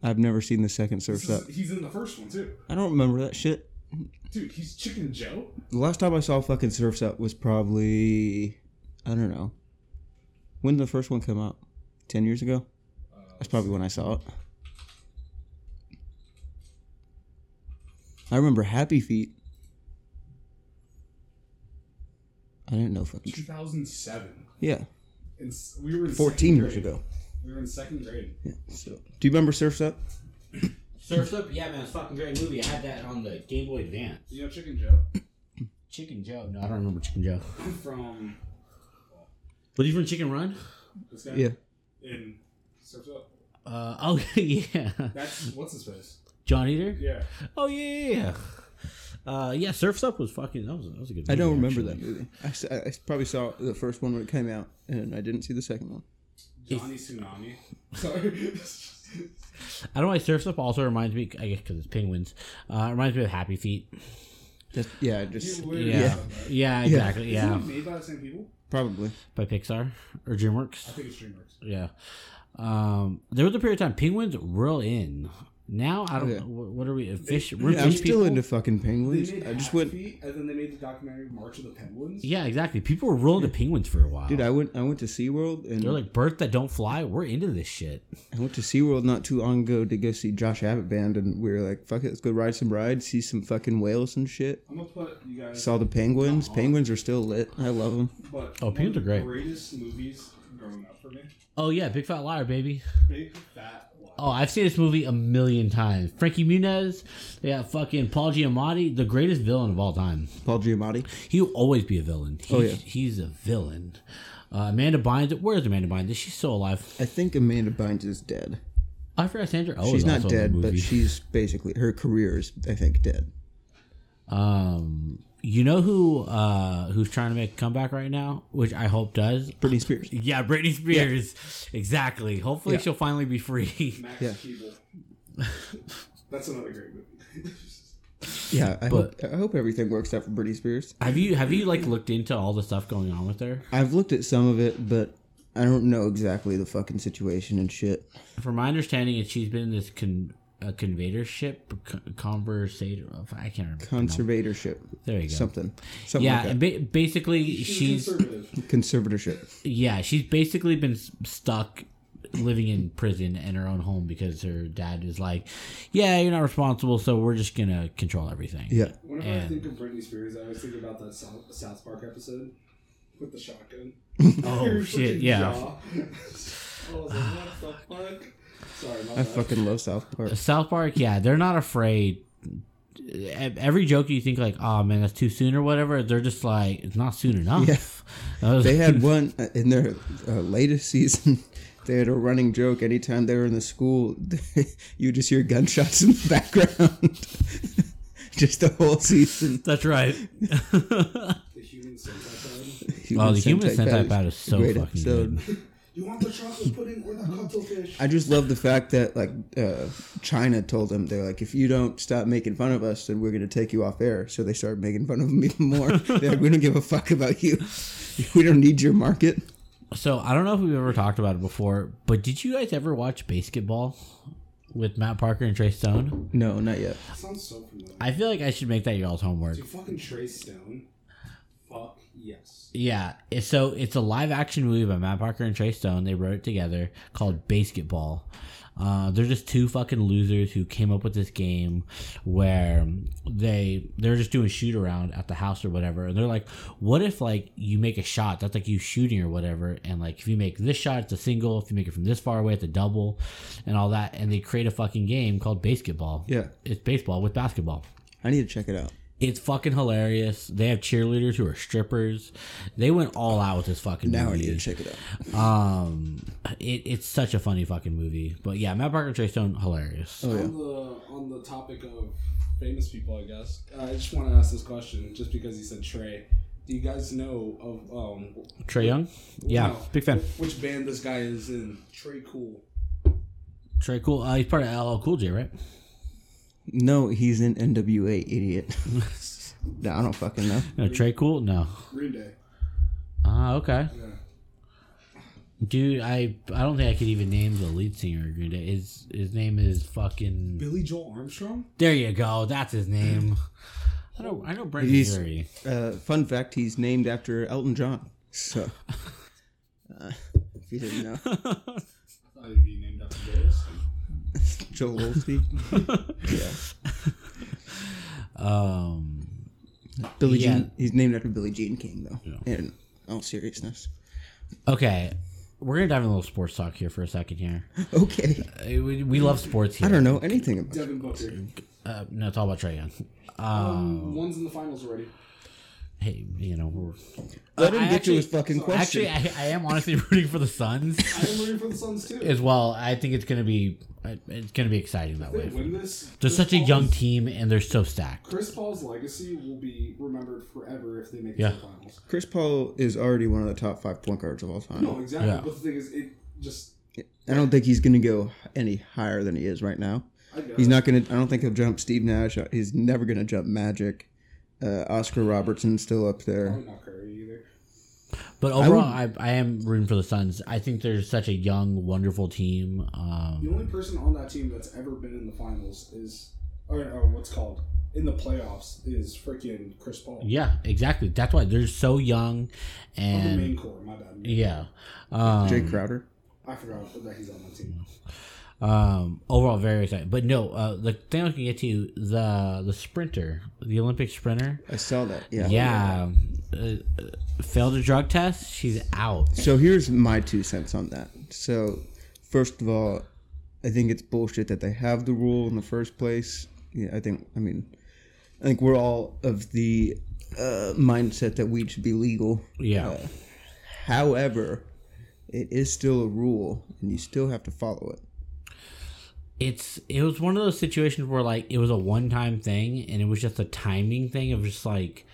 I've never seen the second Surfs is- Up. he's in the first one too, I don't remember that shit. Dude. He's Chicken Joe. The last time I saw fucking Surfs Up was probably I don't know. When did the first one come out? Ten years ago. Uh, That's probably when I saw it. I remember Happy Feet. I didn't know fucking. 2007. Yeah, And we were in fourteen second years grade. ago. We were in second grade. Yeah. So, do you remember Surfs Up? Surfs Up, yeah, man, it's a fucking great movie. I had that on the Game Boy Advance. You know Chicken Joe Chicken Joe. No, I don't remember Chicken Joe. from Was he from Chicken Run? this guy Yeah. in Surfs Up. Uh, oh yeah, That's what's his face. John Eater. Yeah. Oh yeah, yeah, yeah. Uh, yeah, Surfs Up was fucking. That was that was a good. Movie, I don't remember actually. that movie. I, s- I probably saw the first one when it came out, and I didn't see the second one. Johnny Tsunami. Sorry. I don't know why Surfs Up also reminds me. I guess because it's penguins. Uh, it reminds me of Happy Feet. Just yeah, just You literally Yeah, said that. yeah, exactly. Isn't Yeah, it made by the same people? probably. by Pixar or DreamWorks. I think it's DreamWorks. Yeah. Um, there was a period of time penguins were in. Now I don't. Okay. know. What, what are we? Fish? We're Yeah, I'm fish still people. into fucking penguins. They made I just Happy went, Feet, and then they made the documentary March of the Penguins. Yeah, exactly. People were rolling to penguins for a while. dude. I went, I went to SeaWorld and They're like birds that don't fly. We're into this shit. I went to SeaWorld not too long ago to go see Josh Abbott band, and we were like, fuck it, let's go ride some rides, see some fucking whales and shit. I'm gonna put you guys. Saw the penguins. Penguins are still lit. I love them. But Oh, one penguins of are the great. Greatest movies growing up for me. Oh yeah, big fat liar, baby. Big Fat Liar. Oh, I've seen this movie a million times. Frankie Muniz, yeah, fucking Paul Giamatti, the greatest villain of all time. Paul Giamatti. He'll always be a villain. He's, Oh, yeah. he's a villain. Uh, Amanda Bynes, where's Amanda Bynes? Is she still alive? I think Amanda Bynes is dead. I forgot Sandra. Oh, she's not dead, but she's basically her career is, I think, dead. um, you know who uh who's trying to make a comeback right now, which I hope does. Britney Spears. Yeah, Britney Spears. Exactly. Hopefully, Yeah. she'll finally be free. Max Yeah. Keeble. That's another great movie. Yeah, I But- hope I hope everything works out for Britney Spears. have you have you like looked into all the stuff going on with her? I've looked at some of it, but I don't know exactly the fucking situation and shit. From my understanding, is she's been in this con a conveyorship con- conversator. I can't remember. Conservatorship. There you go. Something. Something yeah, like and that. ba- basically She's, she's conservative. Conservatorship. yeah she's basically been stuck living in prison in her own home because her dad is like, yeah, you're not responsible, so we're just gonna control everything. Yeah. Whenever I think of Britney Spears, I always think about that South, South Park episode with the shotgun. Oh shit, yeah. I was like, what the fuck? Sorry, I bad. fucking love South Park. South Park, yeah, they're not afraid. Every joke you think like, oh man, that's too soon or whatever, they're just like, it's not soon enough. Yeah. They had one uh, in their uh, latest season. They had a running joke anytime they were in the school, you just hear gunshots in the background. just the whole season. That's right. The human centipede. oh, the human Sentai centipede Pad is so fucking episode. good. You want the chocolate pudding or the cuttlefish? I just love the fact that like uh, China told them they're like, if you don't stop making fun of us, then we're gonna take you off air. So they started making fun of them even more. they're like, we don't give a fuck about you. We don't need your market. So I don't know if we've ever talked about it before, but did you guys ever watch BASEketball with Matt Parker and Trey Stone? No, not yet. sounds so familiar. I feel like I should make that y'all's homework. Dude, fucking Trey Stone. Fuck yes. Yeah, it's- so it's a live action movie by Matt Parker and Trey Stone. They wrote it together called BASEketball. Uh, they're just two fucking losers who came up with this game where they they're just doing shoot around at the house or whatever, and they're like, "What if like you make a shot that's like you shooting or whatever, and like if you make this shot, it's a single. If you make it from this far away, it's a double, and all that." And they create a fucking game called BASEketball. Yeah, It's baseball with basketball. I need to check it out. It's fucking hilarious. They have cheerleaders who are strippers. They went all out with this fucking Now I movie. need to check it out. Um, it, it's such a funny fucking movie. But yeah, Matt Parker, Trey Stone, hilarious. Oh yeah. On the on the topic of famous people, I guess I just want to ask this question, just because he said Trey. Do you guys know of um? Trae Young, yeah, no, big fan. Which band this guy is in? Tré Cool. Tré Cool. Uh, he's part of LL Cool J, right? No, he's in NWA, idiot. no, I don't fucking know. No, Tré Cool. No. Green Day. Ah, okay. Yeah. Dude, I I don't think I could even name the lead singer of Green Day. His his name is fucking. Billy Joel Armstrong. There you go. That's his name. I know. I know Brent He's- Fury. Uh, fun fact: He's named after Elton John. So, uh, if you didn't know, I thought he'd be named after Ghost. Joel Osteen. yeah, Um. Billie Yeah. Jean. He's named after Billie Jean King, though. Yeah. In all seriousness. Okay, we're gonna dive in a little sports talk here for a second here. Okay. Uh, We, we love sports here. I don't know anything about. Devin Booker. Uh, no, it's all about Trae Young. Um, Um, one's in the finals already. Hey, you know, we're, Let him I get to his fucking question. Actually, I, I am honestly rooting for the Suns I am rooting for the Suns too. as well. I think it's gonna be it's gonna be exciting that way. they win this, They're Chris such a young team and they're so stacked. Chris Paul's legacy will be remembered forever if they make Yeah. the finals. Chris Paul is already one of the top five point guards of all time. No, exactly. Yeah. But the thing is, it just I don't think he's going to go any higher than he is right now. He's not going to. I don't think he'll jump Steve Nash. He's never going to jump Magic. Uh, Oscar Robertson's still up there. Probably not Curry either. But overall, I, I, am rooting for the Suns. I think they're such a young, wonderful team. The Um, only person on that team that's ever been in the finals is, or, or what's called in the playoffs is freaking Chris Paul. yeah, exactly. That's why they're so young, On the main and core, my bad. yeah. Um, Jake Crowder. I forgot that he's on that team. Um, overall, very exciting. But no, uh, the thing I gonna get to the the sprinter, the Olympic sprinter. I saw that. Yeah. Yeah, uh, uh, failed a drug test. She's out. So here's my two cents on that. So, first of all, I think it's bullshit that they have the rule in the first place. Yeah, I think. I mean, I think we're all of the uh, mindset that weed should be legal. Yeah. Uh, however, it is still a rule, and you still have to follow it. It's it was one of those situations where like it was a one time thing and it was just a timing thing of just like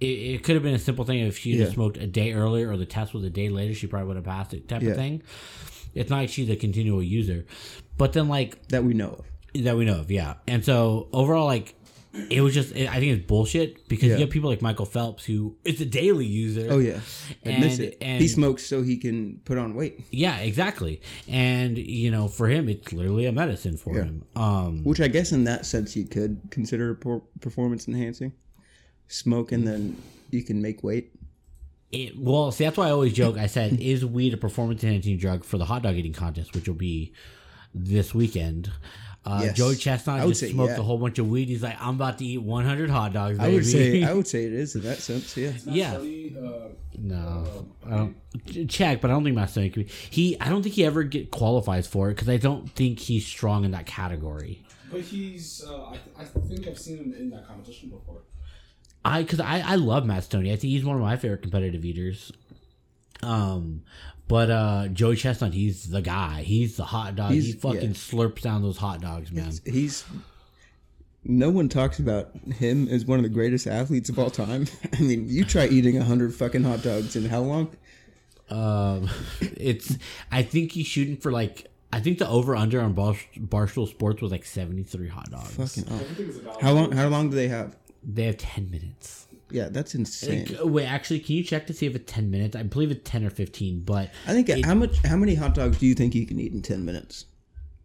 it, it could have been a simple thing if she Yeah. had smoked a day earlier or the test was a day later she probably would have passed it type Yeah. of thing it's not like she's a continual user but then like That we know of. that we know of yeah and so overall like it was just i think it's bullshit because Yeah. you have people like michael phelps who is a daily user Oh yeah, admits And- it. and- he smokes so he can put on weight, yeah exactly and you know for him it's literally a medicine for Yeah. him um which I guess in that sense you could consider performance enhancing. Smoke and then you can make weight. It, well, see, that's why I always joke. I said, "Is weed a performance enhancing drug for the hot dog eating contest, which will be this weekend?" Uh, Yes. Joey Chestnut just say smoked yeah. a whole bunch of weed. He's like, "I'm about to eat 100 hot dogs." Baby. I would say I would say it is in that sense. Yeah. It's not Yeah. funny, uh, no, I don't check, but I don't think Matt Stoney could be. He, I don't think he ever get qualifies for it because I don't think he's strong in that category. but he's. Uh, I, I think I've seen him in that competition before. I because I I love Matt Stoney. I think he's one of my favorite competitive eaters. Um, but uh, Joey Chestnut, he's the guy. He's the hot dog. he fucking yeah. slurps down those hot dogs, man. He's no one talks about him as one of the greatest athletes of all time. I mean, you try eating a hundred fucking hot dogs in how long? Um, it's. I think he's shooting for like. I think the over under on Bar- Barstool Sports was like seventy three hot dogs. Fucking. How long? How long do they have? They have ten minutes. Yeah, that's insane. Like, wait, actually, can you check to see if it's ten minutes? I believe it's ten or fifteen. But I think how much? How many hot dogs do you think you can eat in ten minutes?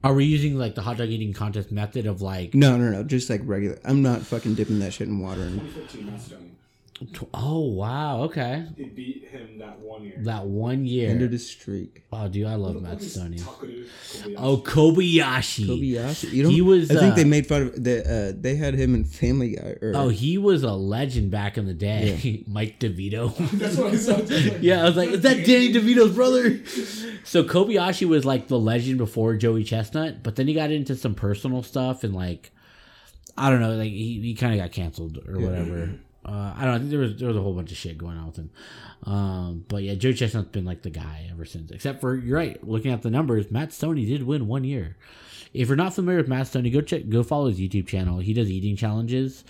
are we using like the hot dog eating contest method of like? No, no, no. Just like regular. I'm not fucking dipping that shit in water. And 2015 Matt Stoney. tw- Oh wow, okay, He beat him that one year. that one year. ended his streak. Oh, dude, I love What Matt is Stoney. Oh, Kobayashi. Kobayashi. You don't, He was, I think uh, they made fun of the. Uh, they had him in Family Guy. Or, Oh, he was a legend back in the day. Mike DeVito. That's what I said. Like, yeah, I was like, is that Danny DeVito's brother? So Kobayashi was like the legend before Joey Chestnut, but then he got into some personal stuff and like, I don't know, like he, he kind of got canceled or whatever. Uh, I don't know. I think there was there was a whole bunch of shit going on with him. Um, but yeah, Joey Chestnut's been like the guy ever since. Except for you're right. Looking at the numbers, Matt Stoney did win one year. If you're not familiar with Matt Stoney, go check, go follow his YouTube channel. He does eating challenges.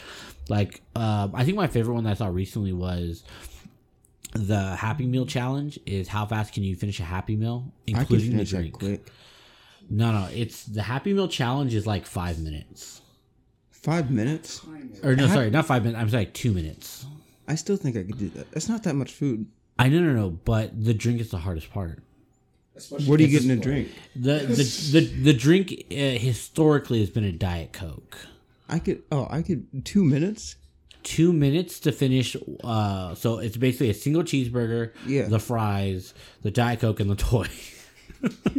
Like, um, I think my favorite one that I saw recently was the Happy Meal challenge. Is how fast can you finish a Happy Meal, including the drink? quick. No, no, it's the Happy Meal challenge is like five minutes. Five minutes. Or no, Ha- sorry, not five minutes. I'm sorry, two minutes. I still think I could do that. That's not that much food. I no no no, but the drink is the hardest part. especially What are you getting to it's drink? The the the, the drink uh, historically has been a diet coke. I could. Oh, I could. Two minutes. Two minutes to finish. Uh, so it's basically a single cheeseburger, Yeah. the fries, the diet coke, and the toy.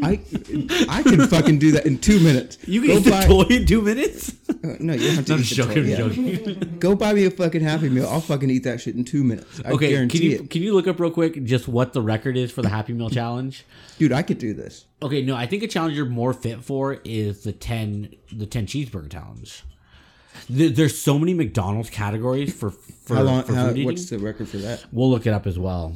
I I can fucking do that in two minutes. You can Go eat the buy- toy in two minutes. Uh, no, you don't have to I'm eat just the joking. toy. I'm Yeah. joking. Go buy me a fucking Happy Meal. I'll fucking eat that shit in two minutes. I Okay, can you it, can you look up real quick just what the record is for the Happy Meal challenge? dude. I could do this. Okay, no, I think a challenge you're more fit for is the ten the ten cheeseburger challenge. There, there's so many McDonald's categories for for, How long? for How, food eating. what's the record for that? We'll look it up as well.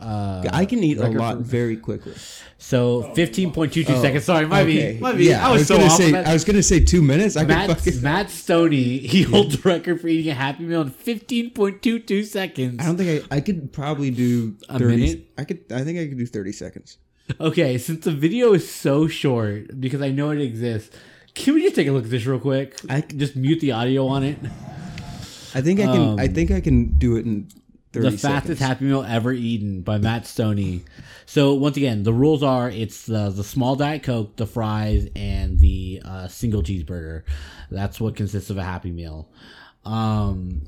Uh, I can eat a lot for- very quickly. So 15.22 seconds. Sorry, my Okay. be, my be. Yeah, I was, so gonna off. say. I was gonna say two minutes. I Matt, fucking. Matt Stoney, he holds the record for eating a Happy Meal in 15.22 seconds. I don't think I. I could probably do A minute? I could. I think I could do thirty seconds. Okay, since the video is so short, because I know it exists, can we just take a look at this real quick? I- just mute the audio on it. I think I can. I Um, think I can do it in thirty the fastest seconds. Happy Meal ever eaten by Matt Stoney. So once again, the rules are it's the the small diet coke, the fries, and the uh, single cheeseburger. That's what consists of a Happy Meal. Um,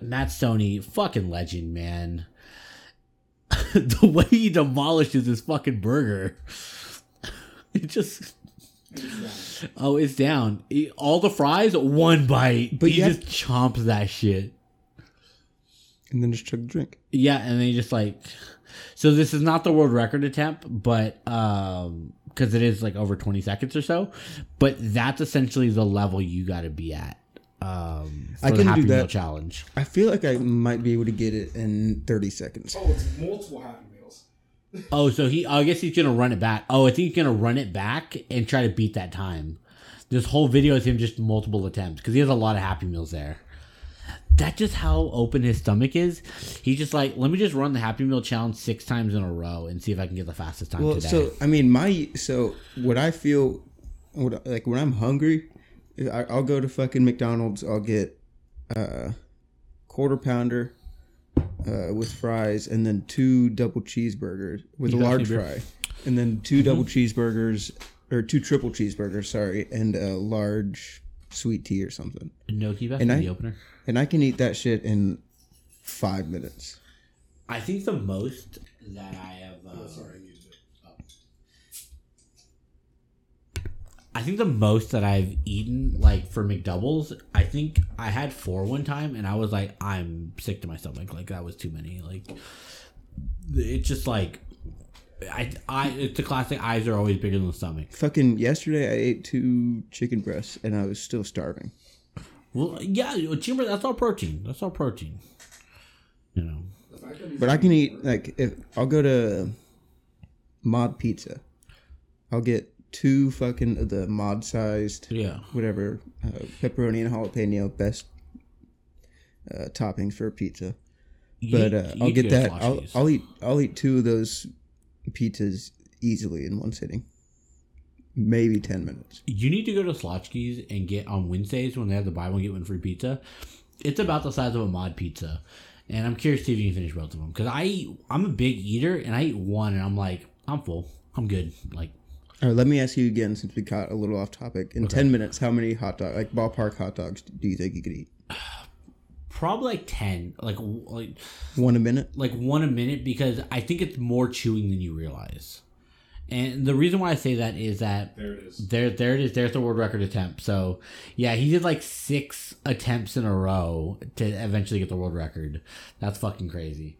Matt Stoney, fucking legend, man. the way he demolishes his fucking burger, it just. Oh, it's down. All the fries, one bite. But he have- just chomps that shit. And then just chug the drink. Yeah, and they just like so this is not the world record attempt, but um because it is like over 20 seconds or so. But that's essentially the level you got to be at. Um, for I the can Happy do Meal that. challenge. I feel like I might be able to get it in 30 seconds. Oh, it's multiple Happy Meals. Oh, so he? I guess he's gonna run it back. Oh, I think he's gonna run it back and try to beat that time. This whole video is him just multiple attempts because he has a lot of Happy Meals there. That's just how open his stomach is. He's just like, let me just run the Happy Meal challenge six times in a row and see if I can get the fastest time Well, today. so I mean, my so what I feel, what like when I'm hungry, I, I'll go to fucking McDonald's. I'll get a quarter pounder uh, with fries, and then two double cheeseburgers with a You got large fry, and then 2 double cheeseburgers or two triple cheeseburgers. Sorry, and a large sweet tea or something. no key back in the opener. And I can eat that shit in five minutes. I think the most that I have. Uh, Sorry, I. Oh. I think the most that I've eaten, like for McDoubles, I think I had four one time, and I was like, I'm sick to my stomach. Like that was too many. Like it's just like, I, I, it's a classic. Eyes are always bigger than the stomach. Fucking yesterday, I ate two chicken breasts, and I was still starving. Well, yeah, breast, that's all protein. That's all protein. You know, The fact that he's But I can eat like if I'll go to Mod Pizza, I'll get two fucking of the mod sized yeah. whatever uh, pepperoni and jalapeno best uh, toppings for a pizza. But uh, I'll get that. I'll, I'll eat. I'll eat two of those pizzas easily in one sitting. Maybe ten minutes. You need to go to Schlotzsky's and get on Wednesdays when they have the buy one get one free pizza. It's about the size of a mod pizza, and I'm curious to see if you can finish both of them because I eat, I'm a big eater and I eat one and I'm like I'm full, I'm good. Like All right, let me ask you again, since we got a little off topic. In ten minutes, how many hot dog, like ballpark hot dogs, do you think you could eat? probably like ten, like like One a minute. like one a minute because I think it's more chewing than you realize. And the reason why I say that is that There it is. There, there it is. There's the world record attempt. So, yeah, he did like six attempts in a row to eventually get the world record. That's fucking crazy.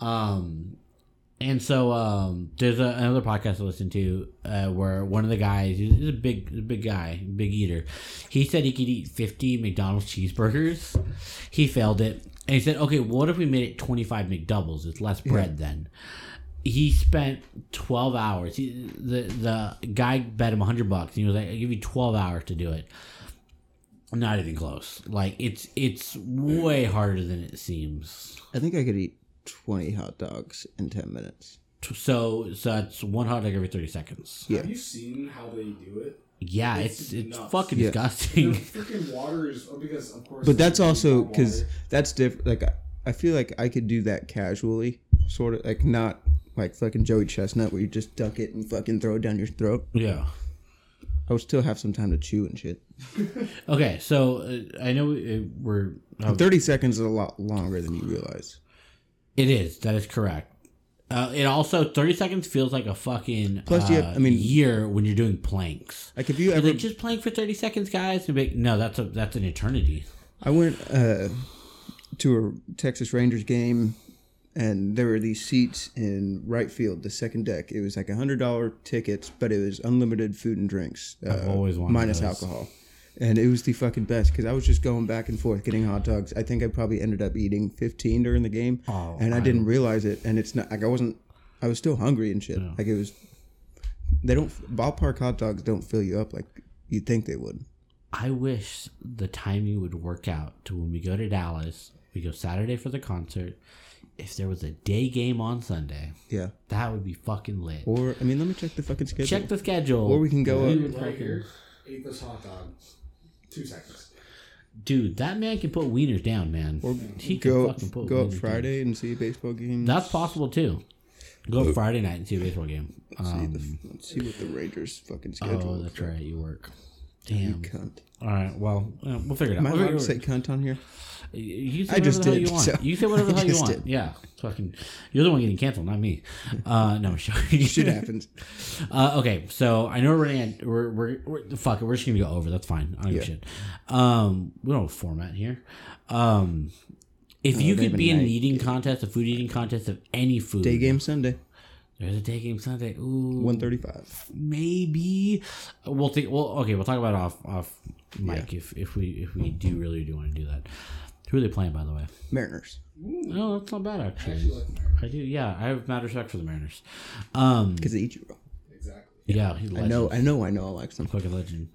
Um, and so um, there's a, another podcast I listened to uh, where one of the guys, he's he's a big, a big guy, big eater. He said he could eat 50 McDonald's cheeseburgers. He failed it, and he said, "Okay, what if we made it 25 McDoubles? It's less bread then." He spent 12 hours he, the the guy bet him 100 bucks he was like i give you 12 hours to do it not even close like it's it's way harder than it seems I think I could eat twenty hot dogs in ten minutes. so so that's one hot dog every 30 seconds Yeah. Have you seen how they do it? yeah It's it's it's, fucking Yeah. Their disgusting freaking water is oh, because of course. But that's also because that's different. Like I, I feel like I could do that casually, sort of like not like fucking Joey Chestnut where you just duck it and fucking throw it down your throat. yeah I would still have some time to chew and shit. okay so uh, i know we- uh, we're oh, Thirty seconds is a lot longer than you realize. it is that is correct uh, it also 30 seconds feels like a fucking Plus, uh, you have- I mean- year when you're doing planks Like if you ever, like, just playing for 30 seconds, guys. And be like, no, that's a that's an eternity. I went uh, to a Texas Rangers game, and there were these seats in right field, the second deck. It was like a hundred dollar tickets, but it was unlimited food and drinks, uh, I've always wanted minus those. alcohol. And it was the fucking best because I was just going back and forth getting hot dogs. I think I probably ended up eating fifteen during the game, Oh, and I, I- didn't realize it. And it's not like I wasn't. I was still hungry and shit. Like it was. They don't ballpark hot dogs don't fill you up like you'd think they would. I wish the timing would work out to when we go to Dallas. We go Saturday for the concert. If there was a day game on Sunday, Yeah. that would be fucking lit. Or I mean, let me check the fucking schedule. Check the schedule. Or we can go We up- would right here. Ate this hot dog. Two seconds. Dude, that man can put wieners down, man. Or he can go fucking put go up wieners down. Friday and see a baseball game. That's possible too. Go up Friday night and see a baseball game. Let's, see Um, the, let's see what the Rangers fucking schedule. oh, that's right. You work. You Damn. cunt. All right. Well, uh, we'll figure it out. Am I We'll allowed to say cunt on here? You say I just whatever the hell did, You, want. so- you say whatever the hell you want. did. Yeah, fucking. You're the one getting canceled, not me. Uh, no, joking. Shit happens. Uh, okay, so I know we're running. At, we're, we're we're fuck it. We're just gonna go over. That's fine. I don't give a Yeah. shit. Um, we don't have a format here. Um, if you could be in an eating contest, a food eating contest of any food, Day game Sunday. There's a day game Sunday. Ooh, One thirty-five. maybe we'll think. Well, okay, we'll talk about it off off mic if if we if we do really do want to do that. Who are they playing, by the way? Mariners. No, that's not bad actually. actually like. I do. Yeah, I have mad respect for the Mariners. Um, Because of Ichiro. Exactly. yeah, he's a I legend. know. I know. I know. I like some. fucking legend.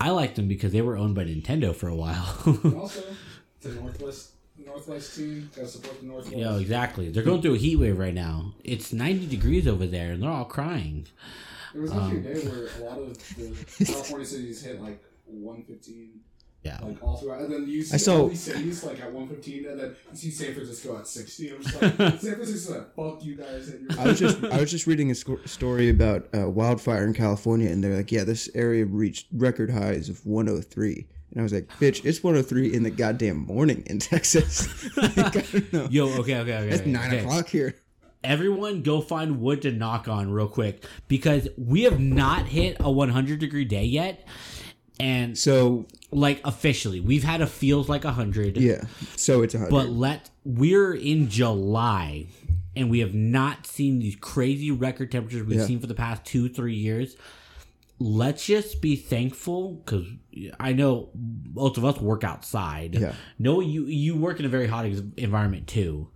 I liked them because they were owned by Nintendo for a while. Also, the Northwest Northwest team gotta support the Northwest. Yeah, exactly. They're going through a heat wave right now. It's 90 degrees over there, and they're all crying. There was actually Um, a day where a lot of the California cities hit like 115, Yeah. like all throughout, and then you see I saw- all these cities like at 115, and then you see San Francisco at 60. I'm just like, San Francisco's like, fuck you guys. And you're I was just I was just reading a sco- story about uh, wildfire in California, and they're like, yeah, this area reached record highs of 103. And I was like, bitch, it's 103 in the goddamn morning in Texas. like, I don't know. Yo, okay, okay, okay. It's okay, nine okay. o'clock here. Everyone go find wood to knock on real quick because we have not hit a 100 degree day yet. And So like officially, we've had a feels like 100. yeah, so it's 100. But let we're in July and we have not seen these crazy record temperatures we've Yeah. seen for the past two, three years. Let's just be thankful because I know most of us work outside. Yeah. No, you you work in a very hot ex- environment too.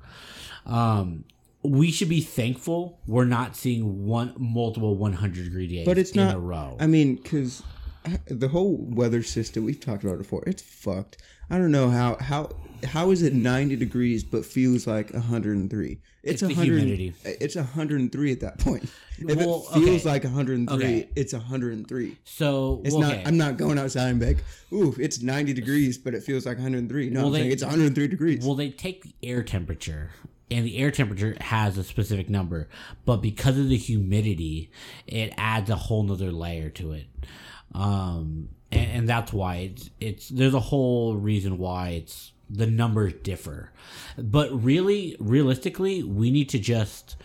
Um, we should be thankful we're not seeing one multiple 100 degree days But it's in not- a row. I mean, because the whole weather system we've talked about it before, it's fucked. I don't know how how how is it 90 degrees but feels like 103? It's the 100 humidity. It's 103 at that point. If Well, it feels okay. like 103, Okay. it's 103. so It's okay. not. I'm not going outside and like, ooh, it's 90 degrees, but it feels like 103. No, Well, they- it's 103 degrees. Well, they take the air temperature, and the air temperature has a specific number, but because of the humidity, it adds a whole nother layer to it. Um, and, and that's why it's it's there's a whole reason why it's the numbers differ, but really, realistically, we need to just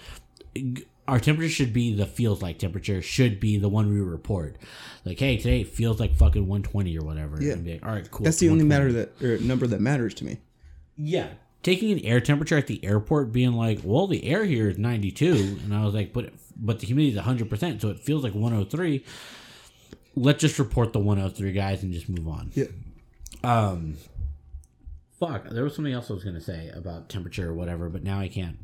our temperature should be the feels like temperature should be the one we report. Like, hey, today feels like fucking 120 or whatever. Yeah. Like, all right, cool. That's the only matter that or number that matters to me. Yeah. Taking an air temperature at the airport being like, well, the air here is 92. And I was like, but but the humidity is 100%, so it feels like 103. Let's just report the 103, guys, and just move on. Yeah. Um, fuck, there was something else I was going to say about temperature or whatever, but now I can't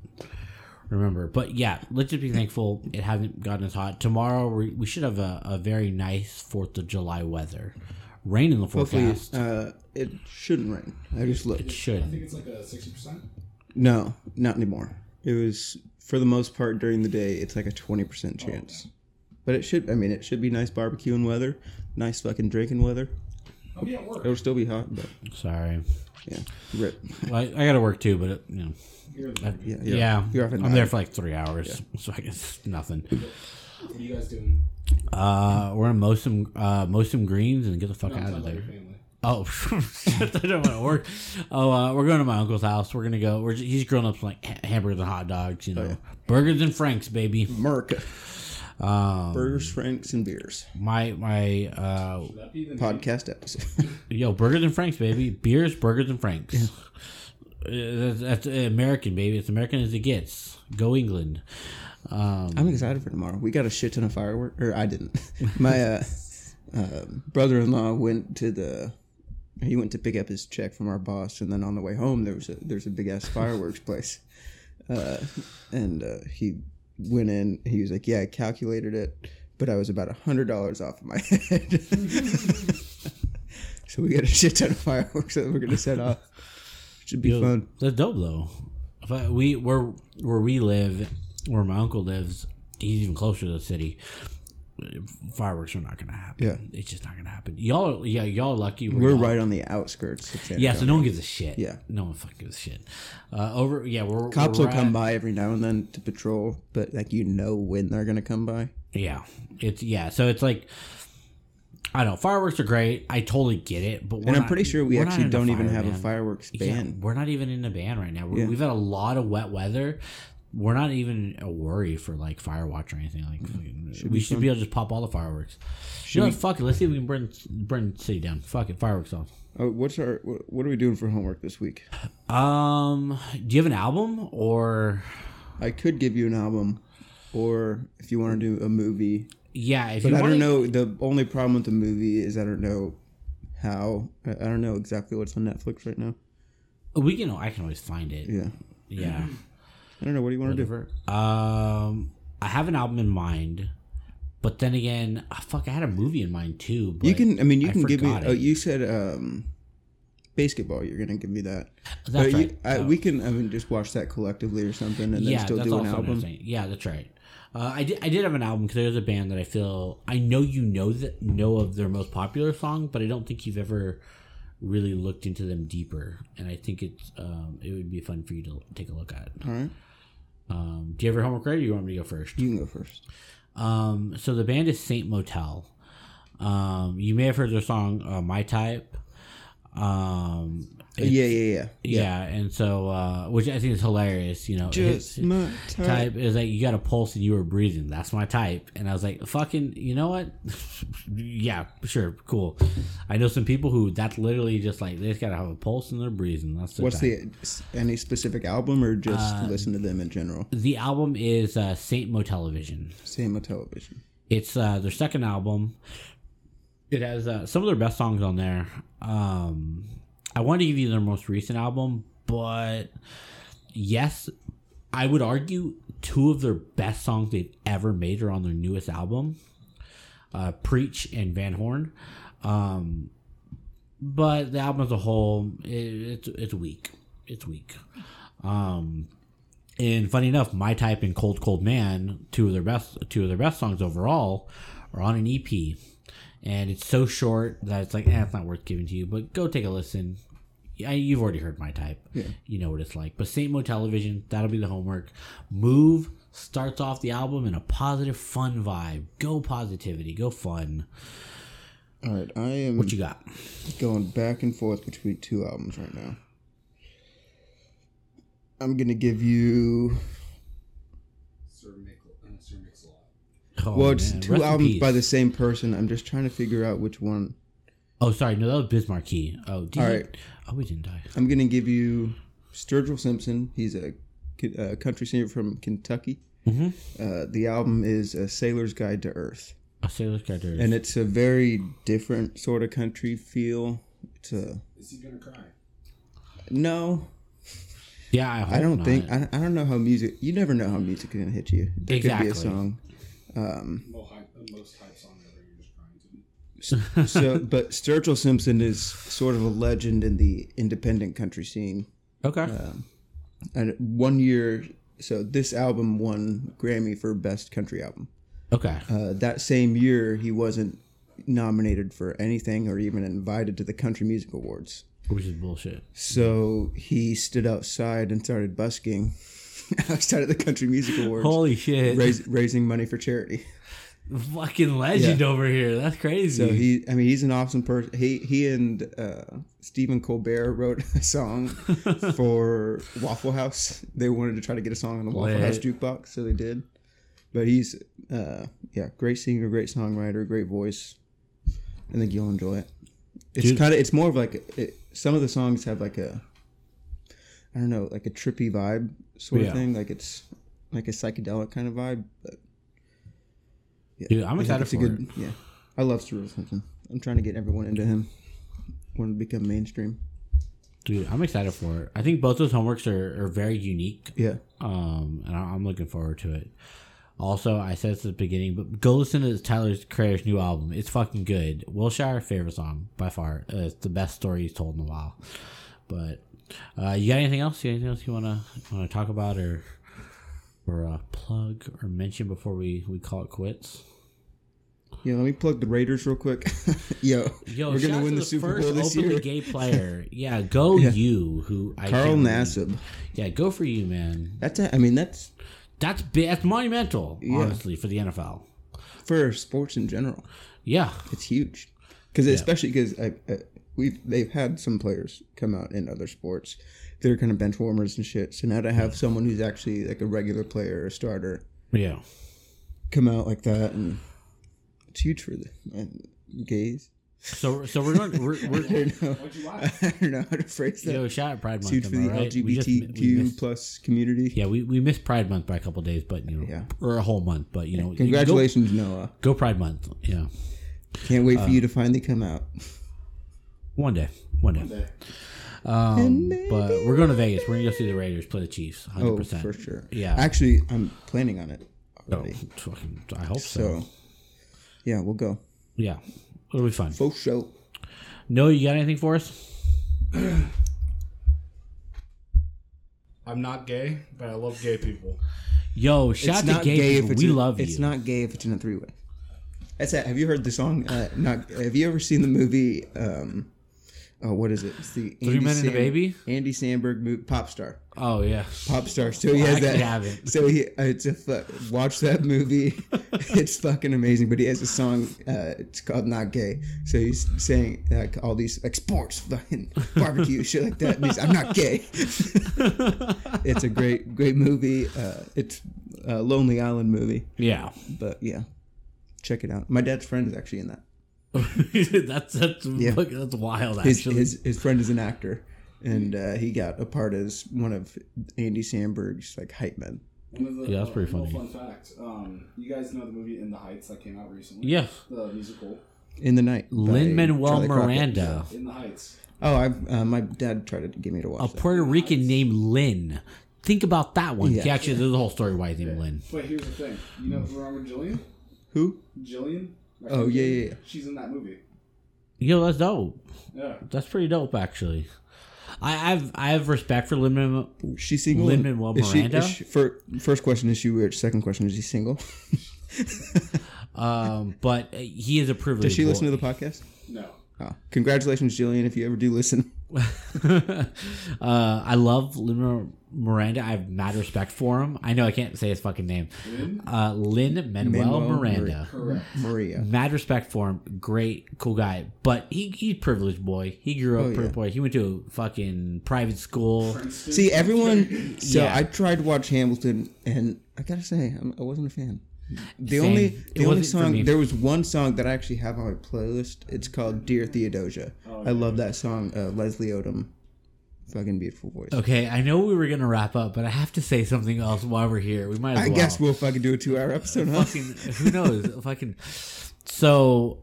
remember. But yeah, let's just be thankful it hasn't gotten as hot. Tomorrow, we, we should have a, a very nice 4th of July weather. Rain in the Hopefully, forecast. uh, it shouldn't rain. I just looked. it looked. I should. think it's like a 60%. No, not anymore. It was for the most part during the day. It's like a 20% chance. But it should. I mean, it should be nice barbecuing weather, nice fucking drinking weather. I'll be at work. It'll still be hot, but Sorry. yeah, rip. I, I got to work too, but it, you know, You're- I- Yeah, yeah, you're- you're off at I'm nine. there for like three hours, so I guess nothing. What are you guys doing? Uh, we're gonna mow some uh, mow some greens and get the fuck No, out tell of about your there. family. Oh, shit, I don't want to work. Oh, uh, we're going to my uncle's house. We're gonna go. We're just, he's grilling up some like ha- hamburgers and hot dogs. You know, yeah. burgers and franks, baby. America. Um, Burgers, franks, and beers. my my uh, Would that be the name? Podcast episode. yo, burgers and franks, baby. Beers, burgers and franks. Uh, That's, that's American, baby. It's American as it gets. Go England. Um, I'm excited for tomorrow. We got a shit ton of fireworks. Or I didn't. My uh, uh, brother-in-law went to the. He went to pick up his check from our boss, and then on the way home, there was a there's a big ass fireworks place, uh, and uh, he went in. He was like, "Yeah, I calculated it, but I was about a hundred dollars off of my head." so we got a shit ton of fireworks that we're gonna set off. Should be Yo, fun. That's dope though. If I, we where where we live, where my uncle lives, he's even closer to the city. Fireworks are not gonna happen. Yeah. it's just not gonna happen. Y'all, yeah, y'all are lucky. We're y'all- right on the outskirts. Of San Yeah, so no one gives a shit. Yeah. no one fucking gives a shit. Uh, over, yeah, we're Cops we're will come by every now and then to patrol, but like you know when they're gonna come by. Yeah, it's yeah. So it's like. I don't know. Fireworks are great. I totally get it, but we're And I'm not- pretty sure we actually don't even have a ban. fireworks Yeah, ban. we're not even in a ban right now. we Yeah. We've had a lot of wet weather. We're not even a worry for like fire watch or anything. Like fucking- we be should be able to just pop all the fireworks. you know what? Fuck it. Let's see if we can burn burn the city down. Fuck it. Fireworks off. Oh, what's our what are we doing for homework this week? Um, do you have an album or I could give you an album. or if you want to do a movie. Yeah, if But you I don't know. The only problem with the movie is I don't know how. I I don't know exactly what's on Netflix right now. we can. I can always find it. Yeah, Yeah. I don't know. What do you want to do? Whatever. Um, I have an album in mind, but then again, ah, fuck, I had a movie in mind too. But You can. I mean, you I can give me. Oh, you said um, basketball. You're gonna give me that. That's you- right. I, Oh. we can. I mean, just watch that collectively or something, and then yeah, still do an also what I'm album. Yeah, that's right. Uh, I did. I did have an album because there's a band that I feel I know you know that know of their most popular song, but I don't think you've ever really looked into them deeper. And I think it's um, it would be fun for you to take a look at. All right, Um, do you have your homework ready? Or you want me to go first? you can go first. Um, so the band is Saint Motel. Um, you may have heard their song uh, "My Type." Um, yeah, yeah, yeah, yeah, and so uh, which I think is hilarious. You know, Just his my type. type is like you got a pulse and you were breathing. That's my type, and I was like, fucking, you know what? yeah, sure, cool. I know some people who that's literally just like they just gotta have a pulse and they're breathing. That's What's type. the any specific album or just Uh, listen to them in general? the album is uh, Saintmotelevision. Same with television. It's uh, their second album. It has uh, some of their best songs on there. Um, I want to give you their most recent album, but yes, I would argue two of their best songs they've ever made are on their newest album, uh, "Preach" and "Van Horn." Um, but the album as a whole, it, it's it's weak. It's weak. Um, and funny enough, my type and Cold Cold Man, two of their best two of their best songs overall, are on an EP. And it's so short that it's like, eh, it's not worth giving to you. But go take a listen. Yeah, you've already heard my type. Yeah. You know what it's like. But Saintmotelevision, that'll be the homework. Move starts off the album in a positive, fun vibe. Go positivity. Go fun. All right, I am What you got? going back and forth between two albums right now. I'm gonna give you Oh, well, it's man. two Rest albums by the same person. I'm just trying to figure out which one. Oh, sorry. No, that was Biz Markie. Oh, did All he- right. Oh, he didn't die. I'm gonna give you Sturgill Simpson. He's a, a country singer from Kentucky. Mhm. Uh, the album is A Sailor's Guide to Earth, A sailor's character. and it's a very different sort of country feel. It's a Is he gonna cry? no. yeah, I, hope I don't not. think I, I don't know how music. You never know how music is gonna hit you. There could be Exactly. a song. Mo hype, most hype song ever. You're just crying to me. so, but Sturgill Simpson is sort of a legend in the independent country scene. Okay. And one year, so this album won Grammy for Best Country Album. okay. Uh, that same year, he wasn't nominated for anything or even invited to the Country Music Awards. Which is bullshit. So he stood outside and started busking outside of the Country Music Awards, Holy shit. rais- raising money for charity. Fucking legend over here. That's crazy. So he, I mean, he's an awesome person. He he and uh, Stephen Colbert wrote a song for Waffle House. They wanted to try to get a song on the Waffle Lit. House jukebox, so they did. But he's, uh, yeah, great singer, great songwriter, great voice. I think you'll enjoy it. It's kind of, it's more of like it, some of the songs have like a, I don't know, like a trippy vibe sort Yeah. of thing. Like it's like a psychedelic kind of vibe. But yeah, Dude, I'm excited for good, Yeah, I love Sturgill Simpson. I'm trying to get everyone into him. Want to become mainstream? Dude, I'm excited for it. I think both those homeworks are, are very unique. Yeah, Um, and I- I'm looking forward to it. Also, I said this at the beginning, but go listen to Tyler Creator's new album. It's fucking good. Wilshire, favorite song by far. Uh, it's the best story he's told in a while. But uh, you got anything else? You got anything else you wanna wanna talk about or or uh, plug or mention before we we call it quits? yeah. Let me plug the Raiders real quick. Yo, Yo, we're gonna win to the Super first Bowl this openly year. gay player. yeah, go you. Who I Carl Nassib. Yeah, go for you, man. That's a, I mean that's That's. That's monumental, Yeah. honestly, for the NFL. for sports in general. Yeah, It's huge because especially because I, I, we've they've had some players come out in other sports. They're kind of bench warmers and shit. So now to have someone who's actually like a regular player, a starter, yeah. come out like that, and it's huge for the and gays. So so we're going. We're, I we're don't know. What'd you? I don't know how to phrase that. yo shout out Pride Month. Sued for the I right? We just- LGBTQ we missed- plus community. Yeah, we, we missed Pride Month by a couple days, but you know, Yeah. or a whole month, but you know, Congratulations, Noah. Go, go Pride Month. Yeah, Can't wait Uh, for you to finally come out. One day, one day. Monday. Um, but we're going to Vegas. We're gonna go see the Raiders play the Chiefs. Hundred Oh, percent. for sure. Yeah. Actually, I'm planning on it Oh, already. fucking, I hope so. So, yeah, we'll go. Yeah, it'll be fun. Full show. No, you got anything for us? I'm not gay, but I love gay people. Yo, shout it's out to gay, gay people. We a, love It's you. It's not gay if it's in a three way. That's it. Have you heard the song? Uh, not. Have you ever seen the movie? Um, oh, what is it? It's the Three Men and a Baby? Andy movie, Pop Star. Oh yeah. Pop Star. So he has actually that. haven't. So he. Uh, it's a fu- watch that movie. it's fucking amazing. But he has a song. Uh, it's called Not Gay. So he's saying like all these like sports, fucking barbecue, shit like that. And he's, I'm not gay. it's a great, great movie. Uh, it's a Lonely Island movie. Yeah. But yeah, check it out. My dad's friend is actually in that. that's that's fuck- that's wild. His Actually, his, his friend is an actor, and uh, he got a part as one of Andy Samberg's like hype men. The, Yeah, that's pretty uh, funny. Fun fact: um, you guys know the movie In the Heights that came out recently? yeah. The musical In the night, Lin Manuel Charlie Crockett. Miranda, In the Heights. Oh, I uh, my dad tried to get me to watch a that. Puerto Rican named Lin. Think about that one. Yeah. He actually, there's a whole story why he's named Lin. But here's the thing: you know, remember Jillian? Who? Jillian? My Oh, yeah, yeah, yeah. She's in that movie. Yo, that's dope. Yeah. That's pretty dope, actually. I, I've I have respect for Lin Manuel. She's single. Lin-Manuel Is she- Miranda? she- fir- first question is she rich? Second question is he single? Um, but uh, he is a privileged. Does she listen to the podcast? No. Oh, congratulations, Jillian, if you ever do listen. uh, I love Lin Miranda. I have mad respect for him. I know I can't say his fucking name. Lin? Uh, Lin Manuel Manuel Miranda. Correct. Maria. Mad respect for him. Great, cool guy. But he he's privileged boy. He grew up Oh, privileged yeah. boy. He went to a fucking private school. Princeton. See, everyone. So Yeah. I tried to watch Hamilton, and I gotta say, I'm, I wasn't a fan. The Same. only It the only wasn't for me. song there was one song that I actually have on my playlist. It's called "Dear Theodosia." Oh, I love that song. Uh, Leslie Odom, fucking beautiful voice. Okay, I know we were gonna wrap up, but I have to say something else while we're here. We might as I well. guess we'll fucking do a two-hour episode. Huh? fucking who knows? fucking so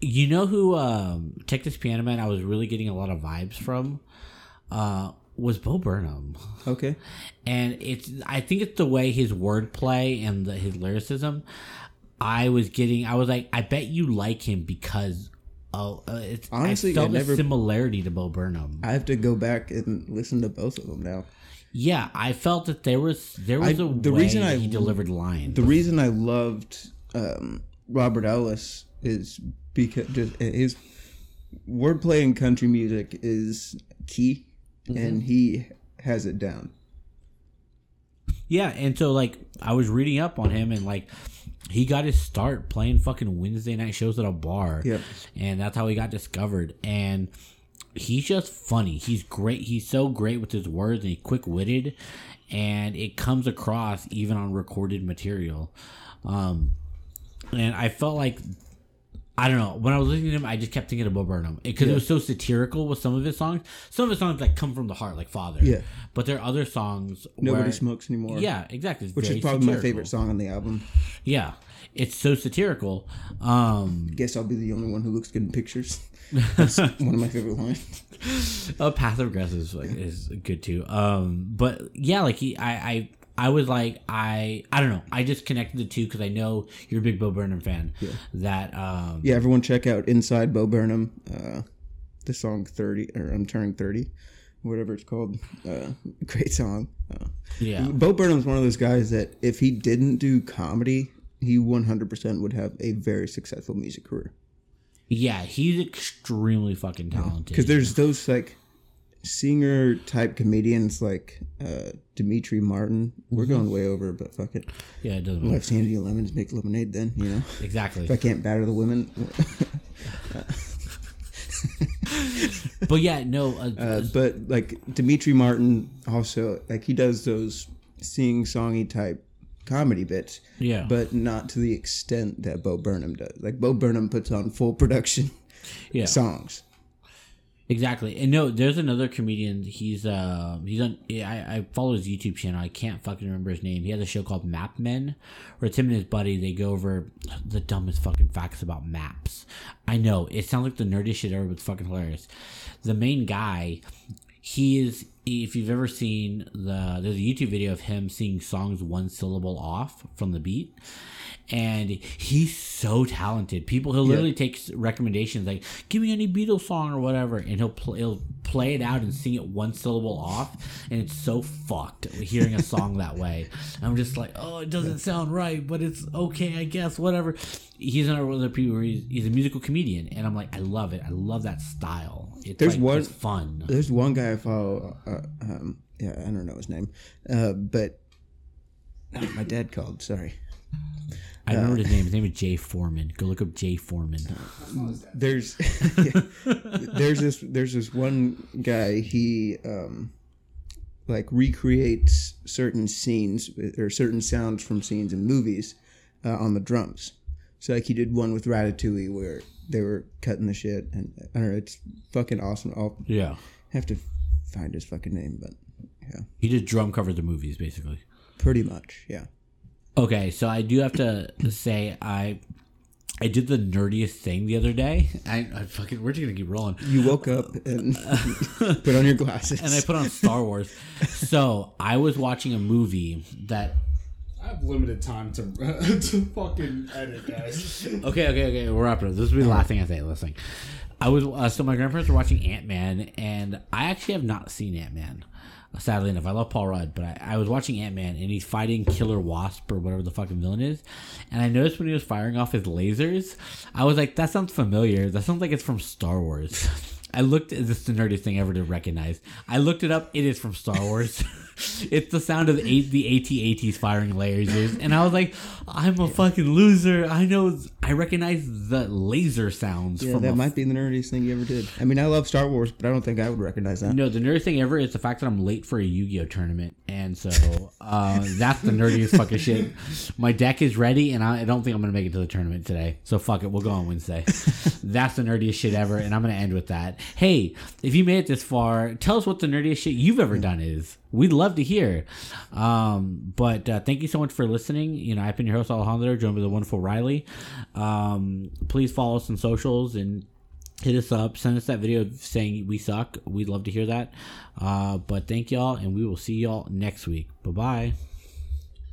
you know who um Texas Piano Man I was really getting a lot of vibes from uh was Bo Burnham. Okay. And it's I think it's the way his wordplay and the, his lyricism I was getting I was like I bet you like him because oh uh, it's Honestly, I felt I never- a similarity to Bo Burnham. I have to go back and listen to both of them now. yeah, I felt that there was there was I- a the way reason I- he delivered lines. The reason I loved um, Robert Ellis is because just his wordplay in country music is key, Mm-hmm. and he has it down. Yeah, and so like I was reading up on him and like he got his start playing fucking Wednesday night shows at a bar. Yep. And that's how he got discovered. And he's just funny. He's great. He's so great with his words and he's quick witted and it comes across even on recorded material. Um and I felt like I don't know. When I was listening to him, I just kept thinking of Bo Burnham because it was so satirical with some of his songs. Some of his songs like come from the heart, like Father. Yeah. But there are other songs. Nobody where, smokes anymore. Yeah, exactly. It's which is probably my favorite song on the album. Yeah, it's so satirical. Um, Guess I'll be the only one who looks good in pictures. That's one of my favorite lines. uh, of grass is, like, is good too. Um, but yeah, like he, I, I, I was like, I, I don't know. I just connected the two because I know you're a big Bo Burnham fan. That, um, Yeah, everyone check out Inside Bo Burnham. Uh, the song 30, or I'm turning 30, whatever it's called. Uh, great song. Uh, yeah, Bo Burnham's one of those guys that if he didn't do comedy, he 100% would have a very successful music career. yeah. He's extremely fucking talented. Because there's those like singer type comedians like uh, Demetri Martin. We're going way over, but fuck it. yeah, it doesn't matter. Sandy lemons make lemonade. Then you know, exactly. if I can't batter the women, But yeah, no. Uh, uh, but like Demetri Martin also like he does those sing songy type comedy bits. Yeah. but not to the extent that Bo Burnham does. Like Bo Burnham puts on full production Yeah. songs. Exactly. And no, there's another comedian. He's uh he's on I, I follow his YouTube channel. I can't fucking remember his name. He has a show called Map Men where it's him and his buddy, they go over the dumbest fucking facts about maps. I know, it sounds like the nerdiest shit ever, but it's fucking hilarious. The main guy, he is if you've ever seen the there's a YouTube video of him singing songs one syllable off from the beat. And he's so talented. People he'll literally take recommendations like, "Give me any Beatles song or whatever," and he'll play he'll play it out and sing it one syllable off, and it's so fucked hearing a song that way. I'm just like, "Oh, it doesn't sound right, but it's okay, I guess, whatever." He's another one of the people where he's, he's a musical comedian, and I'm like, I love it. I love that style. It's There's like, one- fun. There's one guy I follow. Uh, um, yeah, I don't know his name, uh, but oh, my dad called. Sorry. I remember his name. His name is Jay Foreman. Go look up Jay Foreman. There's there's this there's this one guy. He um, like recreates certain scenes or certain sounds from scenes in movies uh, on the drums. So like he did one with Ratatouille where they were cutting the shit, and I don't know. It's fucking awesome. I'll Yeah, have to find his fucking name, but yeah, he just drum covered the movies basically. pretty much, yeah. Okay, so I do have to say I I did the nerdiest thing the other day. I, I fucking we're just gonna keep rolling. You woke up and put on your glasses. And I put on Star Wars. so I was watching a movie that I have limited time to to fucking edit, guys. Okay, okay, okay. We're up. This will be the last thing I say. Listening. I was uh, so my grandparents were watching Ant Man, and I actually have not seen Ant Man. Sadly enough, I love Paul Rudd, but I, I was watching Ant Man, and he's fighting Killer Wasp or whatever the fucking villain is, and I noticed when he was firing off his lasers, I was like, that sounds familiar. That sounds like it's from Star Wars. I looked. This is the nerdiest thing ever to recognize. I looked it up. It is from Star Wars. it's the sound of the A- the AT-ATs firing lasers, and I was like, I'm a fucking loser. I know. I recognize the laser sounds yeah, from. that might be the nerdiest thing you ever did. I mean, I love Star Wars, but I don't think I would recognize that. No, the nerdiest thing ever is the fact that I'm late for a Yu-Gi-Oh tournament, and so uh, that's the nerdiest fucking shit. My deck is ready, and I, I don't think I'm gonna make it to the tournament today. So fuck it, we'll go on Wednesday. that's the nerdiest shit ever, and I'm gonna end with that. Hey, if you made it this far, tell us what the nerdiest shit you've ever done is. We'd love to hear. Um, but uh, thank you so much for listening. You know, I've been your host Alejandro, joined by the wonderful Riley. Um, please follow us on socials and hit us up send us that video saying we suck we'd love to hear that uh, but thank y'all and we will see y'all next week bye bye